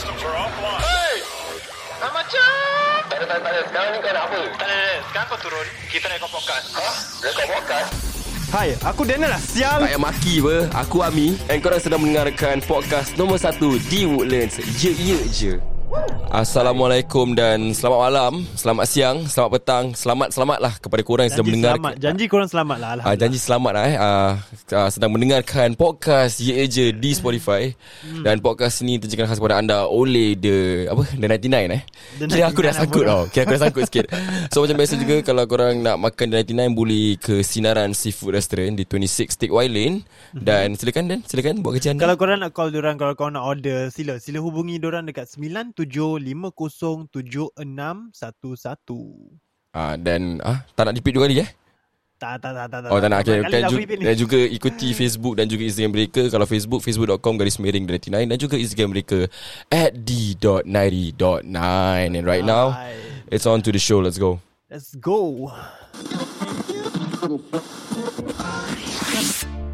systems are offline. Hey! Ah, macam? Tak ada, tak ada, tak ada. Sekarang ni kau nak apa? Tak ada, tak ada. Sekarang kau turun. Kita nak ikut podcast. Ha? Rekod podcast? Hai, aku Daniel lah sial. Tak payah maki apa Aku Ami And korang sedang mendengarkan Podcast nombor 1 Di Woodlands Ye ye je Assalamualaikum dan selamat malam Selamat siang Selamat petang Selamat-selamat lah Kepada korang yang sedang mendengar selamat. Janji korang selamat lah. Ah, janji selamat lah eh. Ah, ah, Sedang mendengarkan podcast Ye je di Spotify. Hmm. Dan podcast ni Terjadikan khas kepada anda Oleh the Apa? The 99 eh? The Kira aku dah 99 sangkut tau. Kira aku dah sangkut sikit. So macam biasa juga Kalau korang nak makan The 99 Boleh ke Sinaran Seafood Restaurant Di 26 Stick Y Lane. Dan silakan Dan. Silakan buat kerja anda. Hmm. Kalau korang nak call diorang Kalau korang nak order Sila. Sila hubungi diorang Dekat 97507611 ah, Dan ah, Tak nak repeat dua kali eh? Tak tak tak tak Oh tak nak. okay. Kali dan, dah juga, dan juga ikuti Facebook dan juga Instagram mereka. Kalau Facebook Facebook.com garis miring 99 Dan juga Instagram mereka At d.90.9 And right now Hai. It's on to the show. Let's go. Let's go.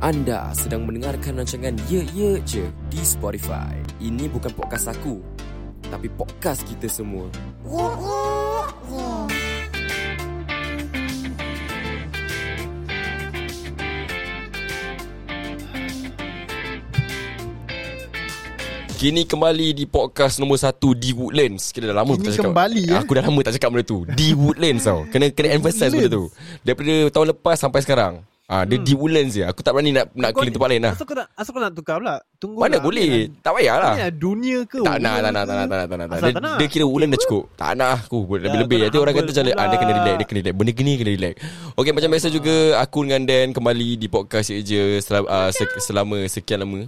Anda sedang mendengarkan rancangan Ye Ye Je di Spotify. Ini bukan podcast aku Tapi podcast kita semua Kini kembali di podcast nombor 1 di Woodlands. Kita dah lama Kini tak cakap. kembali, eh? Aku dah lama tak cakap benda tu. Di Woodlands tau. Kena kena emphasize benda tu. Daripada tahun lepas sampai sekarang. Ah, dia di Woodlands je. Aku tak berani nak nak Kau ni- tempat lain lah. Asal kau nak Asal kau nak tukar pula Tunggu Mana lah, boleh? Ni Tak payahlah. lah dunia ke Tak nak, tak nak, tak nak, tak nak, tak nak. Dia, tak nak? dia kira Wulan dah cukup. Tak nak aku lebih-lebih. kau Nanti orang kata macam ah, dia kena relax, dia kena relax. Benda gini kena relax. Okey, macam biasa juga aku dengan Dan kembali di podcast je selama, uh, sek- selama sekian lama.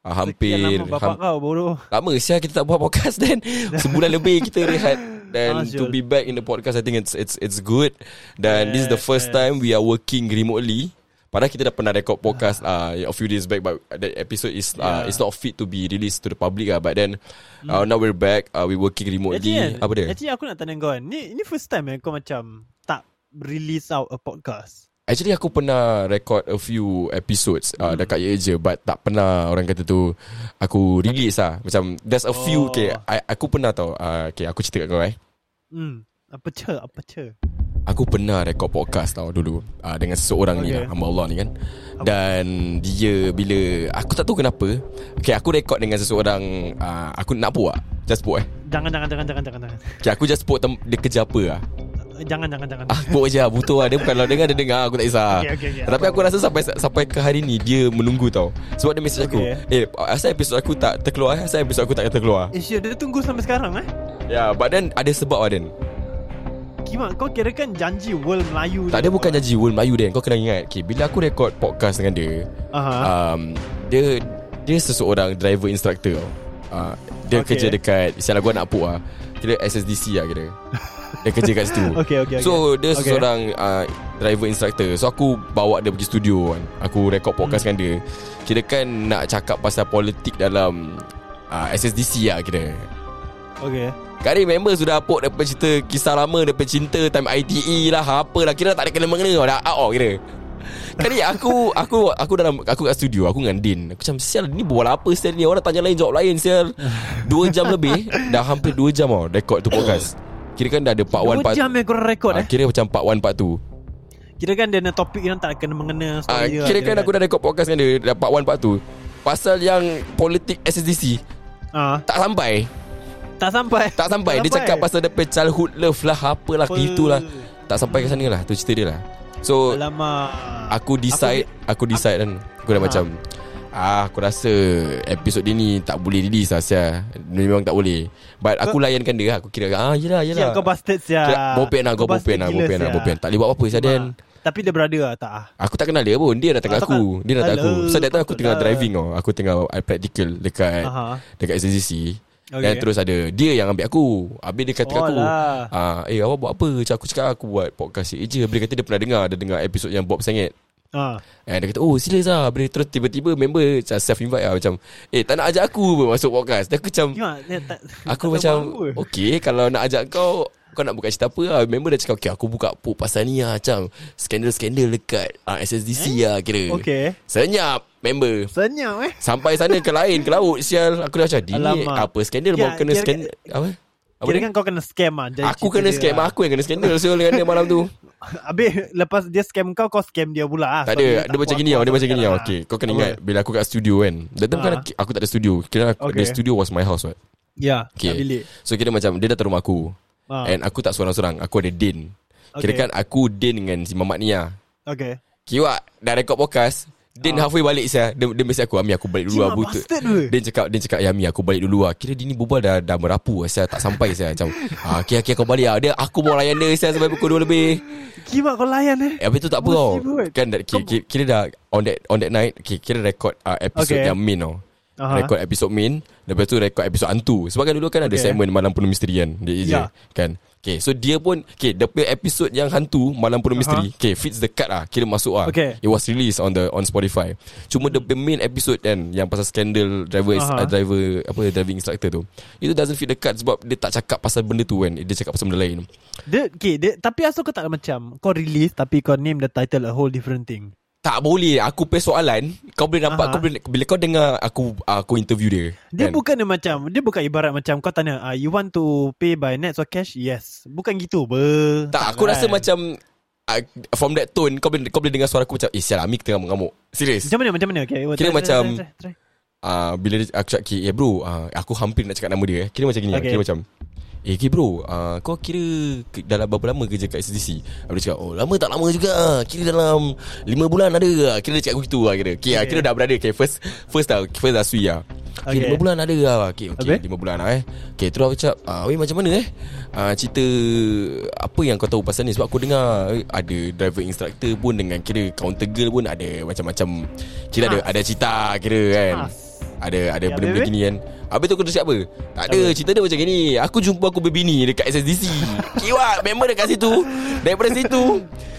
Uh, hampir Sekian lama bapak kau bodoh Lama siapa kita tak buat podcast Dan Sebulan lebih kita rehat Dan Ah, to be back in the podcast I think it's it's it's good Dan this is the first Yes. time We are working remotely Padahal kita dah pernah record podcast uh, A few days back But that episode is uh, Yeah. It's not fit to be released to the public lah But then uh, Now we're back uh, We're working remotely Actually, kan, Apa dia? Actually aku nak tanya kau kan Ni, ni first time eh kau macam Tak release out a podcast Actually aku pernah record a few episodes uh, dekat Ye je but tak pernah orang kata tu aku release lah. Macam there's a few Oh. okay I, aku pernah tau uh, okay aku cerita kat kau eh. Hmm Apa ce Apa ce Aku pernah record podcast tau dulu uh, Dengan seseorang okay. ni lah Hamba Allah ni kan. Dan dia bila Aku tak tahu kenapa Okay aku record dengan seseorang uh, Aku nak buat Just buat eh. Jangan jangan jangan jangan jangan Okay aku just buat tem- Dia kerja apa lah? Jangan jangan jangan. Ah buat je lah Butuh lah. Dia bukan kalau dengar dia dengar Aku tak kisah. Okay, okay, okay. Tapi aku rasa sampai sampai ke hari ni Dia menunggu tau. Sebab dia message aku Eh Okay. asal episod aku tak terkeluar eh? Asal episod aku tak terkeluar? Eh dia tunggu sampai sekarang eh? Ya yeah, but then Ada sebab lah Dan Kimak kau kira kan janji world Melayu Tak dia bukan janji World Melayu Dan Kau kena ingat okay, Bila aku record podcast dengan dia Aha. um, dia dia seseorang driver instructor. Uh, dia okay. Okay. kerja dekat Sialah gua nak puk lah Kira SSDC lah kira Dia kerja kat situ Okay, okay, okay. So dia Okay. seseorang uh, driver instructor So aku bawa dia pergi studio kan Aku record podcast Hmm. dengan dia Kira kan nak cakap pasal politik dalam uh, SSDC lah kira Okay. Kali member sudah apuk Daripada cerita Kisah lama Daripada cinta Time ITE lah Apa lah. Kira tak ada kena-mengena. Dah out oh, kira. Kali aku Aku aku dalam Aku kat studio Aku dengan Din. Aku macam Sial ni buat apa Sial ni? Orang tanya lain Jawab lain Sial. Dua jam lebih Dah hampir dua jam tau Record tu podcast. Kira kan dah ada part 1 Dua part jam yang korang record ah, eh? Kira macam part 1 part 2 Kira kan dia ada topik yang tak kena mengena ah, story lah, Kira kan aku dah record podcast dengan dia Dah part 1 part 2 Pasal yang Politik SSDC ah, Tak sampai Tak sampai. Tak sampai. Dia cakap pasal punya childhood love lah Apalah Apa? Gitulah Tak sampai ke sana lah Tu cerita dia lah. So Alamak. Aku decide Aku, decide kan. Aku dah Ha. macam Ah, aku rasa episod dia ni tak boleh release lah Sia. Memang tak boleh. But aku layankan dia Aku kira Ah yelah yelah. Siap kau bastard siap Kira, Bopen lah Kau bopen lah Bopen lah bopen. Tak boleh buat apa-apa Sia Dan. Tapi dia brother lah tak? Ah. Aku tak kenal dia pun. Dia datang kat Ah, aku. Dia datang aku. Alah, So that time aku tengah lah. driving tau. Aku tengah I practical Dekat Aha. Dekat SCC Okay. Dan terus ada Dia yang ambil aku Habis dia kata kat aku Oh lah. ah, Eh awak buat apa Macam aku cakap Aku buat podcast je Habis dia kata dia pernah dengar Dia dengar episod yang Bob Sengit Ah. Eh, dia kata oh sila lah Habis terus tiba-tiba member macam self invite lah Macam eh tak nak ajak aku pun masuk podcast Dan aku macam tak Aku tak macam. Okay kalau nak ajak kau Kau nak buka cerita apa lah Member dah cakap Okay aku buka pop pasal ni lah Macam Skandal-skandal dekat uh, SSDC lah kira Okay. Senyap Member Senyap eh. Sampai sana ke lain Ke laut Sial Aku dah macam Ni Alamak. apa skandal Mau Kira- kena skandal Apa apa Kira kan kau kena scam ah. jadi Aku kena scam lah. Aku yang kena skandal So dengan dia malam tu Habis lepas dia scam kau Kau scam dia pula ah. Tak So, ada dia macam gini tau Dia macam gini tau sekarang, Okay Kau kena ingat Bila aku kat studio kan That time kan Ah. Aku tak ada studio Kira Okay. The studio was my house right? Ya Okay. kat bilik So kira macam Dia datang rumah aku Ah. And aku tak seorang-seorang Aku ada Din. Kira Okay. kan aku Din dengan si Mamat ni lah. Okay. Kira dah rekod podcast Din halfway balik saya Dia, dia mesej aku Ami aku balik dulu Cima lah. Din cakap Din cakap Ya Ami aku balik dulu lah. Kira dia ni berbual dah, dah merapu lah, Saya tak sampai saya Macam ah, Okay okay kau balik lah. Dia aku mau layan dia saya Sampai pukul 2 lebih. Kimak kau layan eh? Eh, habis tu tak apa tau. Kan kira, kira, kira dah On that on that night kira, kira rekod uh, Episode Okay. yang main tau Aha. Rekod episode main Lepas tu rekod episode hantu Sebab kan dulu kan ada Okay. segmen Malam Penuh Misteri kan Dia je Ya. Kan Okay so dia pun Okay punya episode yang hantu Malam Penuh Misteri Okay fits the cut lah Kira masuk lah Okay. It was released on the on Spotify Cuma the main episode kan Yang pasal skandal Driver Aha. uh, driver Apa driving instructor tu Itu doesn't fit the cut Sebab dia tak cakap pasal benda tu kan Dia cakap pasal benda lain dia, okay, dia, Tapi asal kau tak ada macam Kau release Tapi kau name the title A whole different thing Tak boleh Aku pay soalan Kau boleh nampak Aha. kau boleh, Bila kau dengar Aku aku interview dia Dia kan? bukan dia macam Dia bukan ibarat macam Kau tanya uh, You want to pay by nets or cash Yes Bukan gitu ber Tak aku rasa macam uh, From that tone Kau boleh, kau boleh dengar suara aku macam Eh sial Amik tengah mengamuk Serius Macam mana macam mana okay, Kira try, macam try, try, try. uh, Bila dia, aku cakap okay, Eh bro uh, Aku hampir nak cakap nama dia eh. Kira macam gini Okay. okay. Kira macam Eh okay bro. Uh, Kau kira Dalam berapa lama kerja kat SDC Habis dia cakap Oh lama tak lama juga. Kira dalam 5 bulan ada ke? Kira dia cakap aku gitu lah kira. Okay, okay. Okay. kira dah berada. Okay, First First dah First dah sui lah Okay, Okay. 5 bulan ada lah Okay, okay Habis? 5 bulan lah eh. Okay terus aku cakap ah, Weh macam mana eh? Ah, Cerita Apa yang kau tahu pasal ni? Sebab aku dengar eh, Ada driver instructor pun Dengan kira counter girl pun Ada macam-macam. Kira ada ada cerita Kira kan. Ada ada Ya, benda-benda gini kan Habis tu aku dah cakap apa Tak ada cerita dia macam gini. Aku jumpa aku berbini Dekat SSDC Kiwak Member dekat situ. Daripada situ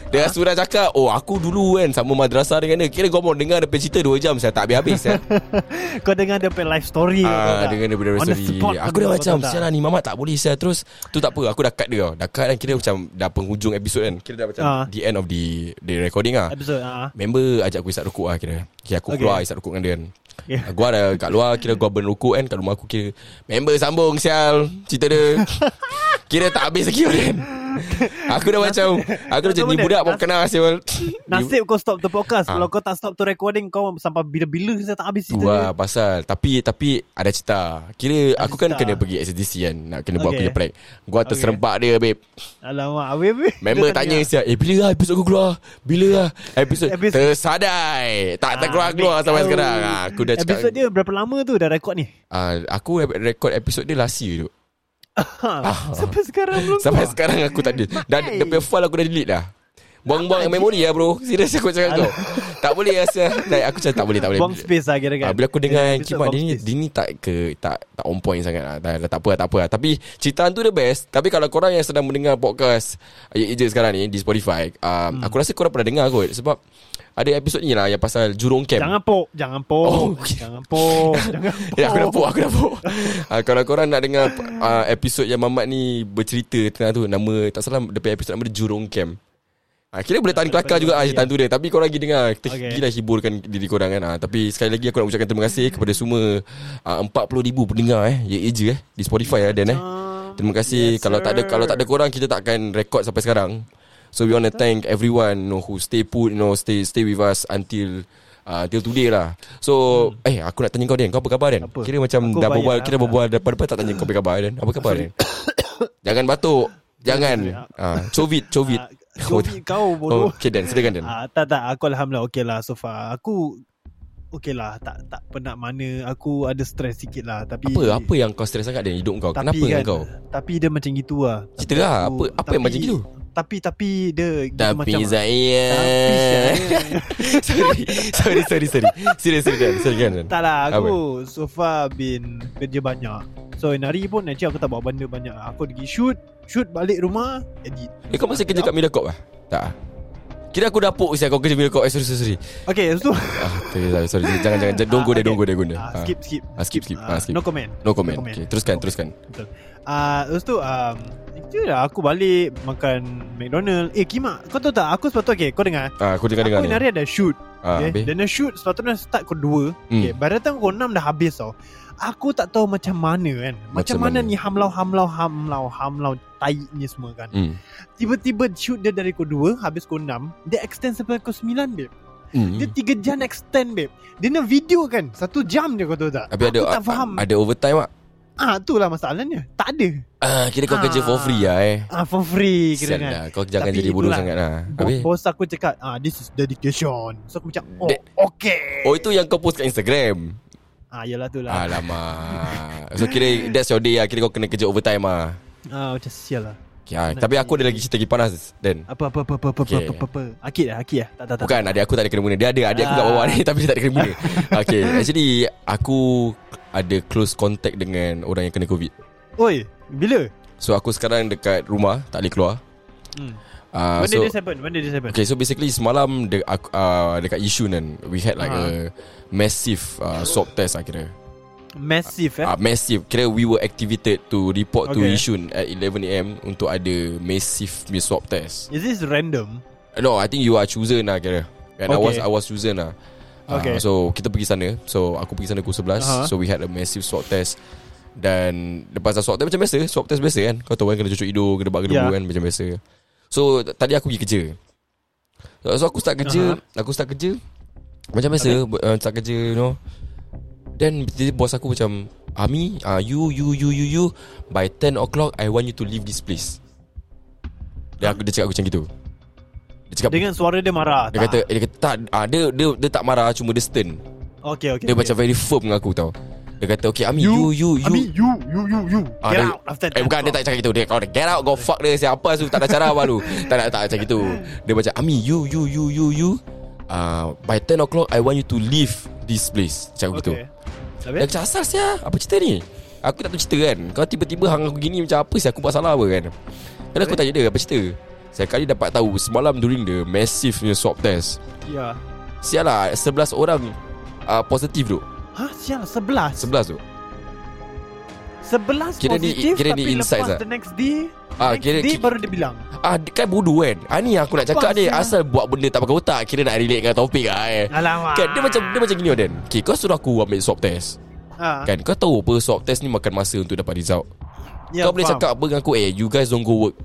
Dia sudah cakap Oh aku dulu kan Sama madrasah dengan dia. Kira kau mau dengar punya cerita 2 jam Saya tak habis-habis ya. Kau dengar punya life story Ah, dengan punya On the story. spot Aku dah macam? Sial lah ni Mamat tak boleh sial. Terus Tu tak apa Aku dah cut dia. Tau Dah cut kan Kira macam Dah penghujung episod kan. Kira dah macam Ah. The end of the The recording lah. Episode ah. Member ajak aku isap rokok lah kira. Kira aku Okay. keluar isap rokok dengan dia kan. Okay. Gua ada kat luar Kira gua burn rokok kan Kat rumah aku kira Member sambung sial. Cerita dia Kira tak habis lagi kan Aku dah macam Aku dah macam Ni budak mau Nas- kenal sial Nasib kau stop tu podcast. Ah. Kalau kau tak stop tu recording Kau sampai bila-bila Saya tak habis cerita lah pasal. Tapi Tapi ada cerita. Kira Ada aku kan cerita. kena pergi SDC kan Nak kena buat Okay. kerja prank. Gua terserempak dia babe. Alamak Habis habis Member tanya siap Eh bila lah episod aku keluar? Bila lah? Episod Episod- Tersadai. Tak Ah, terkeluar-keluar ambil sampai sekarang. Ah, Aku dah cakap Episode dia berapa lama tu Dah rekod ni? Ah, Aku rekod episod dia last year tu ha. Sampai sekarang belum. Sampai keluar. sekarang aku tak ada. Dah, Dia punya file aku dah delete dah. Buang-buang memori lah bro. Serius aku cakap kau Tak boleh rasa. Like, Aku cakap tak boleh tak boleh. Buang space lah kira kan. Ah, bila aku dengar Kimak dia ni. Dia ni tak ke Tak tak on point sangat lah. Tak, tak apa lah tak apa lah. Tapi cerita tu the best. Tapi kalau korang yang sedang mendengar podcast Ayat je sekarang ni Di Spotify um, Aku rasa korang pernah dengar kot. Sebab Ada episod ni lah Yang pasal Jurong Camp. Jangan pok Jangan pok Oh, okay. Jangan pok Jangan pok Ya aku dah pok. Aku dah pok. Uh, Kalau korang nak dengar uh, Episod yang Mamat ni Bercerita tengah tu Nama Tak salah punya episod nama dia Jurong Camp. Ah, kira boleh tahan kelakar juga ah, cerita tu dia. Tapi korang lagi dengar Kita Okay. gila hiburkan diri korang kan. Ah, Tapi sekali lagi aku nak ucapkan terima kasih Kepada semua ah, 40,000 pendengar eh. Ya je eh Di Spotify eh Dan eh. Terima kasih. Yes, Kalau tak ada. Kalau tak ada korang Kita tak akan record sampai sekarang So we want to thank everyone you know, Who stay put You know Stay stay with us Until uh, Till today lah. So Eh aku nak tanya kau Dan Kau apa khabar Dan Apa? Kira macam Aku Dah berbual lah, Kira apa? berbual Depan-depan tak tanya kau apa khabar Dan Apa khabar Dan Jangan batuk. Jangan. Ah, Covid Covid Ah, Covid kau bodoh. Oh, okay Dan silakan Dan Ah, tak tak. Aku alhamdulillah okey lah so far. Aku okey lah. Tak tak penat mana. Aku ada stres sikit lah. Tapi Apa Apa yang kau stres sangat Dan hidup kau. Tapi Kenapa dengan kan, kau? Tapi dia macam gitu lah. Cerita Tapi lah Apa Apa yang macam gitu Tapi tapi dia Tapi macam saya Tapi saya Sorry Sorry sorry sorry Serius serius Dan Silakan Dan Tak lah aku so far been kerja banyak. So hari pun actually aku tak buat benda banyak. Aku pergi shoot, shoot balik rumah, edit. Eh kau masih kerja kat Mediacorp lah? Tak ah? Kira aku dapuk siap kau kerja Mediacorp Eh sorry sorry Okay, tu ah, sorry, sorry, sorry. Jangan jangan jangan Don't go there Ah, Don't go there there Ah, Ah. Skip skip Ah, skip skip Ah, ah, skip No comment No comment no comment. okay, Teruskan No teruskan Betul. Ah, lepas tu um, Je lah aku balik Makan McDonald Eh Kimak Kau tahu tak Aku sepatutnya Okay kau dengar Ah, aku dengar dengar Aku ni. hari ada shoot Ah, okay? habis. Dan the shoot Sepatutnya start pukul 2 Hmm. okay, By the time pukul 6 dah habis tau Aku tak tahu macam mana kan Macam, Macam mana, mana? ni Hamlau Hamlau Hamlau Hamlau Tai ni semua kan Hmm. Tiba-tiba shoot dia dari pukul 2 Habis pukul 6 Dia extend sampai pukul 9 babe Hmm. Dia 3 jam extend babe Dia nak video kan Satu jam je kau tahu tak Habis ada Aku tak faham Ada overtime tak? Ah tu lah masalahnya Tak ada Ah, kira kau Ah. kerja for free lah eh. Ah for free kira Sial kan lah, kau jangan Tapi jadi bodoh itulah. sangat lah. Habis? Bos aku cakap ah This is dedication So aku macam Oh That- okay Oh itu yang kau post kat Instagram. Ah yalah tu lah Alamak. So kira that's your day lah. Kira kau kena kerja overtime lah. Ah macam sial lah Okay, ah, tapi aku ada lagi cerita lagi panas Dan Apa apa apa apa apa Okay. apa apa apa Akid lah akid lah Tak tak tak Bukan adik aku tak ada kena mengena Dia ada adik aku kat Ah. bawah ni Tapi dia tak ada kena mengena Okay Actually Aku Ada close contact dengan Orang yang kena covid. Oi Bila? So aku sekarang dekat rumah Tak boleh keluar. Hmm. uh, When So did this happen? When did this happen? Okay so basically Semalam de, aku, uh, Dekat Yishun kan We had like Ah. a Massive uh, Swab test lah kira. Massive eh? Uh, Massive. Kira we were activated To report to Okay. Yishun At 11am Untuk ada Massive swab test. Is this random? No I think you are chosen lah kira. And I Okay. was I was chosen lah Okay. uh, So kita pergi sana. So aku pergi sana pukul 11 Aha. So we had a massive swab test. Dan Lepas swab test macam biasa. Swab test biasa kan? Kau tahu kan Kena cucuk hidung Kena bak Ya. yeah. kan? Macam biasa. So tadi aku pergi kerja. So, so aku start kerja. Aha. Aku start kerja. Macam biasa. Okay. uh, Start kerja you know. Then tiba-tiba bos aku macam Ami uh, You you you you you By 10 o'clock I want you to leave this place. Dia, aku, dia cakap aku macam gitu Dia cakap Dengan suara dia marah dia tak? kata eh, Dia kata tak ah, dia, dia, dia tak marah Cuma dia stern. Okay okay Dia okay. macam very firm dengan aku tau. Dia kata okay Ami you you you, Ami you you you you. Ah, Get dia- out after Eh bukan dia tak cakap gitu. Dia kau get out Go fuck dia Siapa su tak ada cara apa lu Tak nak tak macam gitu. Dia macam Ami you you you you you uh, By 10 o'clock I want you to leave This place. Macam gitu. Okay Dia Habis macam asal sia? Apa cerita ni? Aku tak tahu cerita kan? Kau tiba-tiba hang aku gini Macam apa sih Aku buat salah apa kan? Kadang aku tanya dia Apa cerita Saya kali dapat tahu Semalam during the Massive punya swab test Ya. Sial lah 11 orang uh, Positif tu Hah? Sial 11 11 tu 11 Kira ni- positif kira ni Tapi insights lepas lah. the next day Ah, Next kira- day kira- baru dia bilang. Ah, kan bodoh kan? Ah, Ni aku nak cakap ni? Asal buat benda tak pakai otak Kira nak relate dengan topik lah eh. Alamak. Kan dia macam Dia macam gini Dan okay, Kau suruh aku ambil swab test. Ah. Kan kau tahu apa Swab test ni makan masa Untuk dapat result. Ya, Kau boleh faham. cakap apa dengan aku Eh you guys don't go work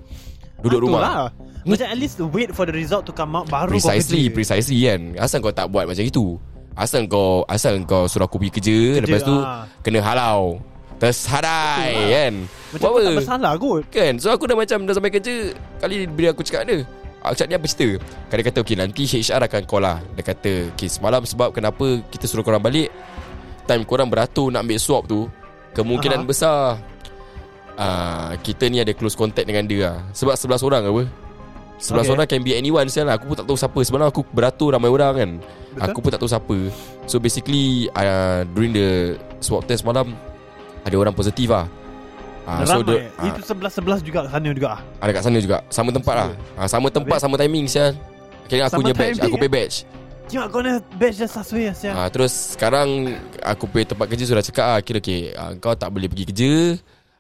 Duduk Ah, tu rumah lah. Macam at least wait for the result to come out Baru kau Precisely kerja. Precisely kan. Asal kau tak buat macam itu? Asal kau Asal kau suruh aku pergi kerja, Lepas tu ah. Kena halau. Tersarai kan? Macam Buat aku tak bersalah kot. Kan? So aku dah macam Dah sampai kerja Kali bila aku cakap dia Aku cakap ni apa cerita? Dia kata okay Nanti HR akan call lah. Dia kata Okay semalam sebab Kenapa kita suruh korang balik Time korang beratur Nak ambil swab tu Kemungkinan Aha. besar uh, Kita ni ada close contact dengan dia lah. Sebab 11 orang apa? 11 Okay. orang can be anyone Sial lah. Aku pun tak tahu siapa. Semalam aku beratur ramai orang kan. Betul. Aku pun tak tahu siapa. So basically uh, During the Swab test malam Ada orang positif lah. Uh, so Ramai. dia, Itu sebelas-sebelas juga kat sana juga ada kat sana juga. Sama tempat lah. Ha, Sama tempat Sama timing sial Kira aku Sama punya batch timing, Aku eh? punya batch. Cuma kau nak batch just last way Asia. ha, Terus sekarang Aku punya tempat kerja Sudah cakap ah, Kira okay, ah, Kau tak boleh pergi kerja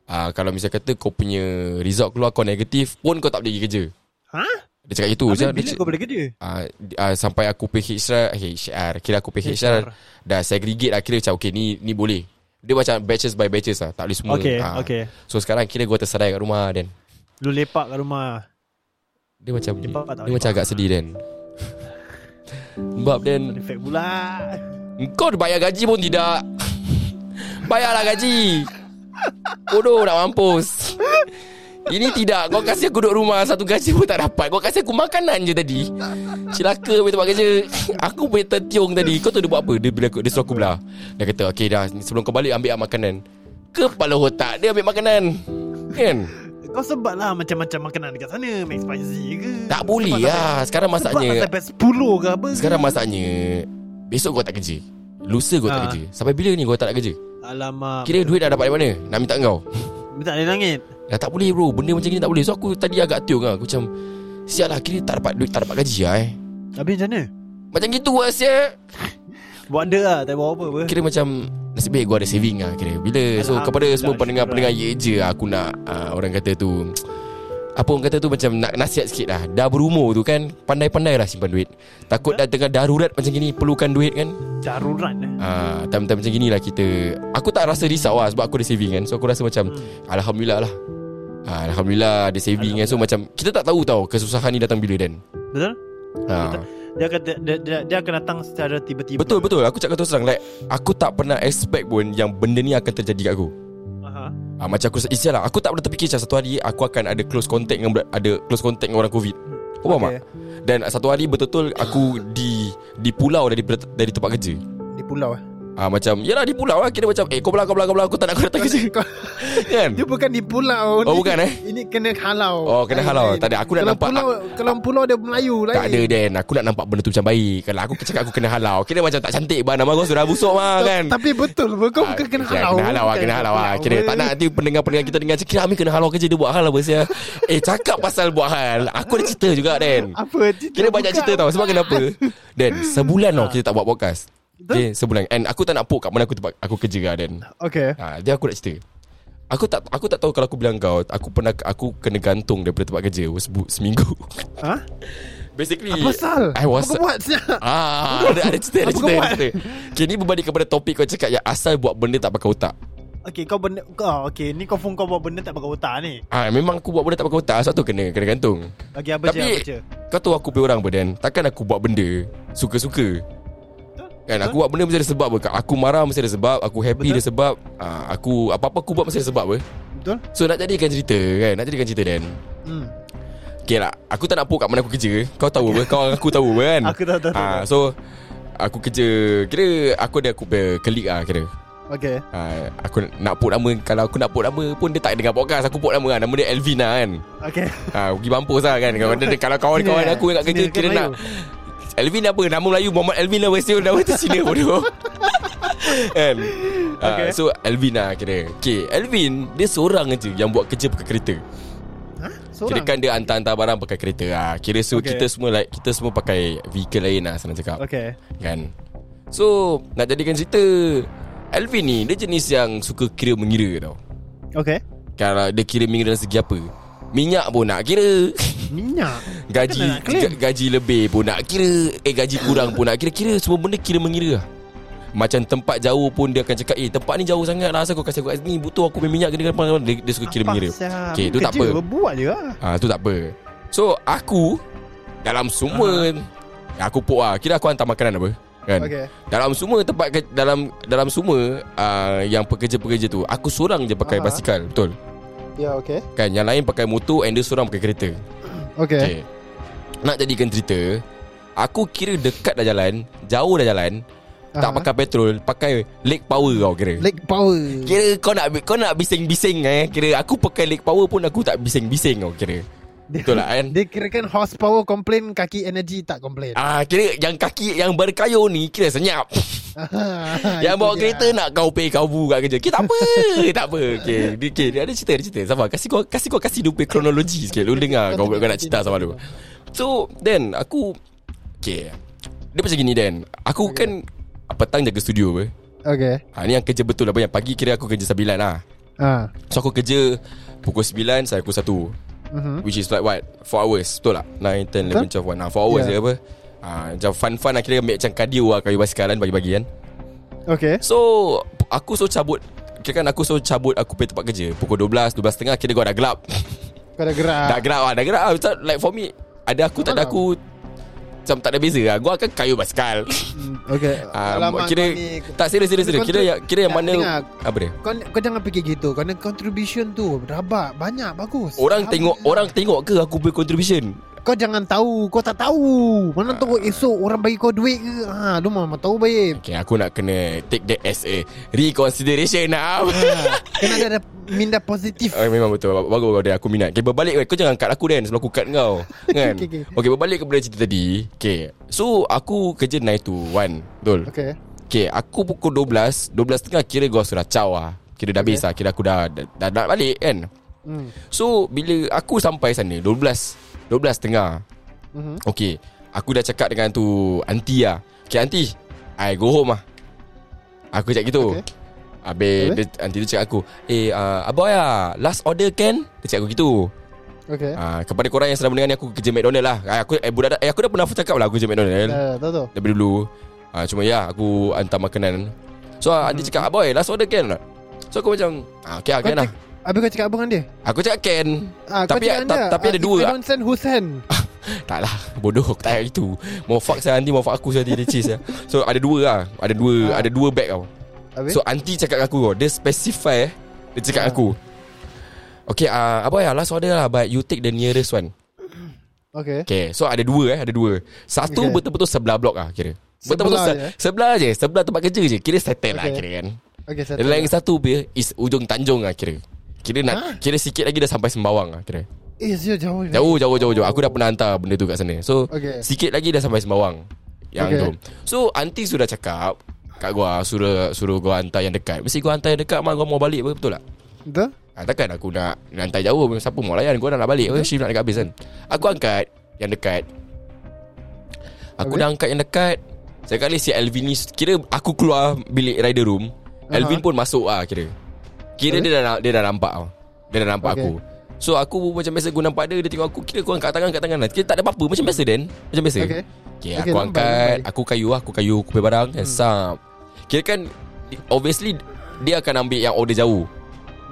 ah, Kalau misalnya kata Kau punya result keluar Kau negatif Pun kau tak boleh pergi kerja Ha? Dia cakap itu Habis Dia- bila dia- kau boleh kerja? ah, di- ah, Sampai aku pay HR HR Kira aku pay HR, HR. Dah segregate lah Kira macam okay ni, ni boleh Dia macam batches by batches lah Tak boleh semua Okay, Ah. okay. So sekarang kira gua tersedai kat rumah Dan Lu lepak kat rumah. Dia macam Lepak Dia lepak? macam agak sedih Dan Sebab Dan Efek pula. Kau bayar gaji pun tidak Bayarlah gaji Bodoh nak mampus. Ini tidak. Kau kasih aku duduk rumah Satu gaji pun tak dapat. Kau kasih aku makanan je tadi. Celaka punya tempat kerja. Aku punya tertiung tadi. Kau tahu dia buat apa? Dia, bila aku, dia suruh aku belah. Dia kata Okay dah. Sebelum kau balik ambil makanan. Kepala otak Dia ambil makanan. Kan? Kau sebab lah macam-macam makanan dekat sana. Mac spicy ke? Tak boleh lah. Sekarang Sebab masaknya lah sampai 10 ke apa? Sekarang masaknya Besok kau tak kerja Lusa kau tak Ah. kerja Sampai bila ni kau tak nak kerja Alamak. Kira duit dah dapat dari mana Nak minta kau Minta dari langit. Dah tak boleh bro Benda macam ni tak boleh So aku tadi agak tiung lah Aku macam Sial lah kira tak dapat duit Tak dapat gaji lah eh Habis macam mana? Macam gitu lah sial Buat ada lah. Tak buat apa apa. Kira macam Nasib baik gua ada saving lah kira Bila So kepada semua pendengar-pendengar Ye je Aku nak uh, Orang kata tu Apa orang kata tu Macam nak nasihat sikit lah. Dah berumur tu kan Pandai-pandai lah simpan duit. Takut dah tengah darurat macam gini Perlukan duit kan? Darurat eh. Ah, time-time macam gini lah kita. Aku tak rasa risau lah Sebab aku ada saving kan. So aku rasa macam Alhamdulillah lah. Ah, Alhamdulillah ada saving kan. So macam Kita tak tahu tau Kesusahan ni datang bila dan. Betul? ah. Dia akan dia, dia, dia akan datang secara tiba-tiba. Betul betul. Aku cakap terus terang like, Aku tak pernah expect pun Yang benda ni akan terjadi kat aku Ah, Macam aku Isial lah Aku tak pernah terfikir macam Satu hari Aku akan ada close contact dengan Ada close contact dengan orang covid Kau faham Okay. tak? Dan satu hari betul-betul Aku di Di pulau dari dari tempat kerja Di pulau eh. Ah macam Yalah di pulau lah Kira macam Eh kau belah kau belah kau Aku tak nak kau datang kerja Kan Dia bukan di pulau. Oh, Ni- bukan, eh? Ini kena halau. Oh, kena halau. Lain. Tak ada, aku nak kalau nampak- Pulau, kalau pulau dia Melayu lain. Tak ada Dan Aku nak nampak benda tu macam baik Kalau aku cakap aku kena halau Kira macam tak cantik bah Nama kau sudah busuk mah kan Tapi betul kau Ah, bukan kena ya, halau. Kena halau Bukan Kena halau halau. Kira tak nak nanti pendengar-pendengar kita dengar Kira Amir kena halau kerja Dia buat hal apa sia Eh cakap pasal buat hal Aku ada cerita juga Dan Apa cerita Kira banyak bukan. cerita tau Sebab kenapa Dan sebulan tau Kita tak buat podcast Betul? Okay sebulan And aku tak nak pok Kat mana aku tempat Aku kerja lah Dan Okay. ha, Dia aku nak cerita Aku tak aku tak tahu kalau aku bilang kau aku pernah aku kena gantung daripada tempat kerja sebu, seminggu. Ha? Basically Apa pasal? I was Apa buat? Ah, ada, ada cerita, ada cerita, ada cerita. Okay, ni berbalik kepada topik kau cakap yang asal buat benda tak pakai otak. Okay kau benda kau okay ni kau phone kau buat benda tak pakai otak ni. Ah, memang aku buat benda tak pakai otak, sebab tu kena kena gantung. Bagi apa je Tapi apa je. kau tahu aku punya orang apa Dan Takkan aku buat benda Suka-suka Kan aku buat benda mesti ada sebab apa Aku marah mesti ada sebab Aku happy Betul. ada sebab ah, Aku Apa-apa aku buat mesti ada sebab apa Betul? So nak jadikan cerita kan Nak jadikan cerita Dan Hmm. Okay lah Aku tak nak pok kat mana aku kerja Kau tahu apa Kau aku tahu apa kan Aku tahu, tahu, tahu, Ah, tahu. So Aku kerja Kira aku ada aku punya Kelik lah kira Okay. Ah, Aku nak put nama Kalau aku nak put nama pun Dia tak dengar podcast Aku put nama kan Nama dia Elvin lah kan Okay. Ha, pergi mampus lah kan Kalau, kalau kawan-kawan aku yang kat kerja Kira Melayu. nak Elvin apa Nama Melayu Muhammad Elvin lah Mesti nama tu Cina bodoh Kan Okay. okay. So Elvin lah kira Okay Elvin Dia seorang je Yang buat kerja pakai kereta Ha? Kira Seorang. kan dia hantar-hantar barang pakai kereta lah Kira so Okay. kita semua like Kita semua pakai Vehicle lain lah Senang cakap Okay. Kan So Nak jadikan cerita Elvin ni Dia jenis yang Suka kira mengira tau Okay. Kalau dia kira mengira dalam segi apa Minyak pun nak kira. Minyak. Gaji nak Gaji lebih pun nak kira. Eh gaji kurang pun nak kira-kira Semua benda kira mengira lah. Macam tempat jauh pun Dia akan cakap Eh tempat ni jauh sangat lah. Asal kau kasih aku kat sini? Butuh aku punya minyak kena dia, dia suka kira mengira Okay tu tak apa. Buat je lah. Ah tu tak apa. So aku Dalam semua Aku pok lah. Kira aku hantar makanan apa Kan? Okay. Dalam semua tempat ke, Dalam dalam semua uh, Yang pekerja-pekerja tu Aku seorang je pakai Aha. basikal Betul Ya okay. Kan yang lain pakai motor And dia seorang pakai kereta Okay. Okay. Nak jadikan cerita Aku kira dekat dah jalan Jauh dah jalan Tak Aha. pakai petrol Pakai leg power kau kira Leg power. Kira kau nak kau nak bising-bising eh Kira aku pakai leg power pun Aku tak bising-bising kau kira Dia- Betul lah kan Dia kirakan horsepower komplain Kaki energy tak komplain Ah kira yang kaki yang berkayuh ni kira senyap. yang Itu bawa dia. kereta nak kau pay kau bu kat kerja. Kita tak apa, tak apa. Okey, dia, okay, dia ada cerita, ada cerita. Sabar, kasih kau kasih kau kasih dua kronologi sikit. Lu dengar kau kau nak cerita sama lu. So, then aku okay. Dia macam gini Dan Aku kan Petang jaga studio apa Okay ha, Ni yang kerja betul apa Yang pagi kira aku kerja 9 lah Ah. So aku kerja Pukul 9 Saya pukul 1 Mhm. Which is like what? 4 hours. Betul tak? 9, 10, 11, 12, 1 nah, 4 hours Yeah. je apa? Ha, Macam fun-fun lah. Kira ambil macam cardio lah Kayu basikal kan Bagi-bagi kan. Okay. So Aku so cabut. Kira kan aku so cabut Aku pergi tempat kerja. Pukul 12 12.30 Kira kau dah gelap. Kau dah gerak. Dah gelap lah Dah gelap lah. Like for me Ada aku tak ada aku Macam tak ada beza lah. Gua akan kayu basikal. Hmm, Okay. Ah, Alamak, Kira ni- Tak serius serius serius. Kira yang Kira yang Tak, mana dengar. Apa dia? Kau, kau jangan fikir gitu. Kerana contribution tu Rabak. Banyak Bagus. Orang Alhamdulillah. tengok Orang tengok ke Aku punya contribution Kau jangan tahu Kau tak tahu. Mana tahu esok Orang bagi kau duit ke? Ha, Lu memang tahu baik. Okay aku nak kena Take that as a Reconsideration now ha, Kena ada Minda positif. Oh, memang betul. Bagus kau dia Aku minat. Okay berbalik Kau jangan cut aku Dan Sebelum aku cut kau Kan? Okay, okay. okay berbalik kepada cerita tadi Okay. So aku kerja 9 to 1 Betul? Okay. Okay aku pukul 12 12.30 kira gua sudah caw lah Kira dah Okay. habis lah Kira aku dah Dah, dah, dah balik kan? Hmm. So bila aku sampai sana 12 12.30 Mhm. Okay Aku dah cakap dengan tu Aunty lah Okay aunty I go home lah Aku cakap gitu Okay. Habis Habis? dia, Aunty tu cakap aku Eh uh, Aboy lah Last order can Dia cakap aku gitu Okay Ah, kepada korang yang sedang mendengar ni aku kerja McDonald lah. Ah, aku eh, budak eh, aku dah pernah cakap lah aku kerja McDonald Dah tahu tu daripada dulu. Ah, cuma ya aku hantar makanan. So ah, dia cakap, "Boy, last order can tak?" So aku macam, ah, okay, can lah. Habis kau cakap apa dengan dia? Aku cakap can. ah, Tapi cakap ta- dia, tapi ada ah, dua lah. don't send who send Tak lah Bodoh aku tak payah itu Mau fuck saya Nanti mau fuck aku saya Dia cheese ya. So ada dua lah. Ada dua Ah. Ada dua bag tau. Habis? So aunty cakap aku Dia specify eh. Dia cakap Ah. aku. Okay uh, Apa ya last order lah But you take the nearest one. Okay. Okay So ada dua eh Ada dua. Satu Okay. betul-betul sebelah blok lah kira. Betul-betul Sebelah se- je? Sebelah je Sebelah tempat kerja je Kira settle lah Okay. kira kan. Okay Dan settle lagi satu pun Is ujung tanjung lah kira Kira nak Kira sikit lagi dah sampai Sembawang lah kira. Eh jauh jauh. Jauh jauh jauh jauh. Aku dah pernah hantar benda tu kat sana. So Okay. Sikit lagi dah sampai Sembawang Yang Okay. tu. So aunty sudah cakap Kat gua Suruh suruh gua hantar yang dekat. Mesti gua hantar yang dekat Mak gua mau balik apa Betul tak? Betul. Ha, Takkan aku nak, nak hantar jauh Siapa mau layan? Gua dah nak balik. Apa Shift nak dekat habis kan? Aku angkat Yang dekat. Aku Okay. dah angkat yang dekat. Sekali si Alvin ni Kira aku keluar Bilik rider room. Alvin pun masuk lah kira Kira dia dah dia dah nampak tau. Dia dah nampak Okay. aku So aku macam biasa Aku nampak dia Dia tengok aku Kira aku angkat tangan Angkat tangan lah Kira tak ada apa-apa Macam biasa Dan Macam biasa Okay. Okay, Okay, aku angkat lambai. Aku kayu lah Aku kayu Aku punya barang hmm. Sap Kira kan Obviously Dia akan ambil yang order jauh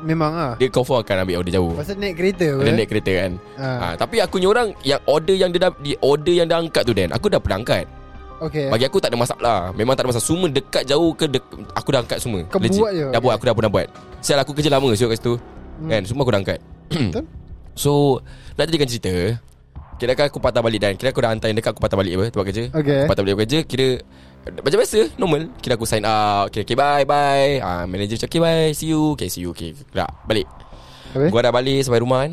Memang ah. Dia confirm akan ambil order jauh Pasal naik kereta apa Dia naik kereta kan Ah. ha, Tapi aku ni orang Yang order yang dia dah di Order yang dia angkat tu Dan Aku dah pernah angkat Okay Bagi aku tak ada masalah. Memang tak ada masalah. Semua dekat jauh ke dek, Aku dah angkat semua. Kau buat je, Dah okay. buat Aku dah pernah buat. Sial aku kerja lama Siap kat situ. Hmm. Kan? Semua aku dah angkat. Betul. So Nak jadikan cerita Kira kan aku patah balik Dan kira aku dah hantar yang dekat Aku patah balik apa? Tempat kerja. Okay. Aku patah balik kerja Kira Macam biasa Normal. Kira aku sign out Kira okay bye bye. Ah, Manager cakap okay bye See you. Okay see you Okay. Dah balik. Habis? Gua dah balik sampai rumah kan.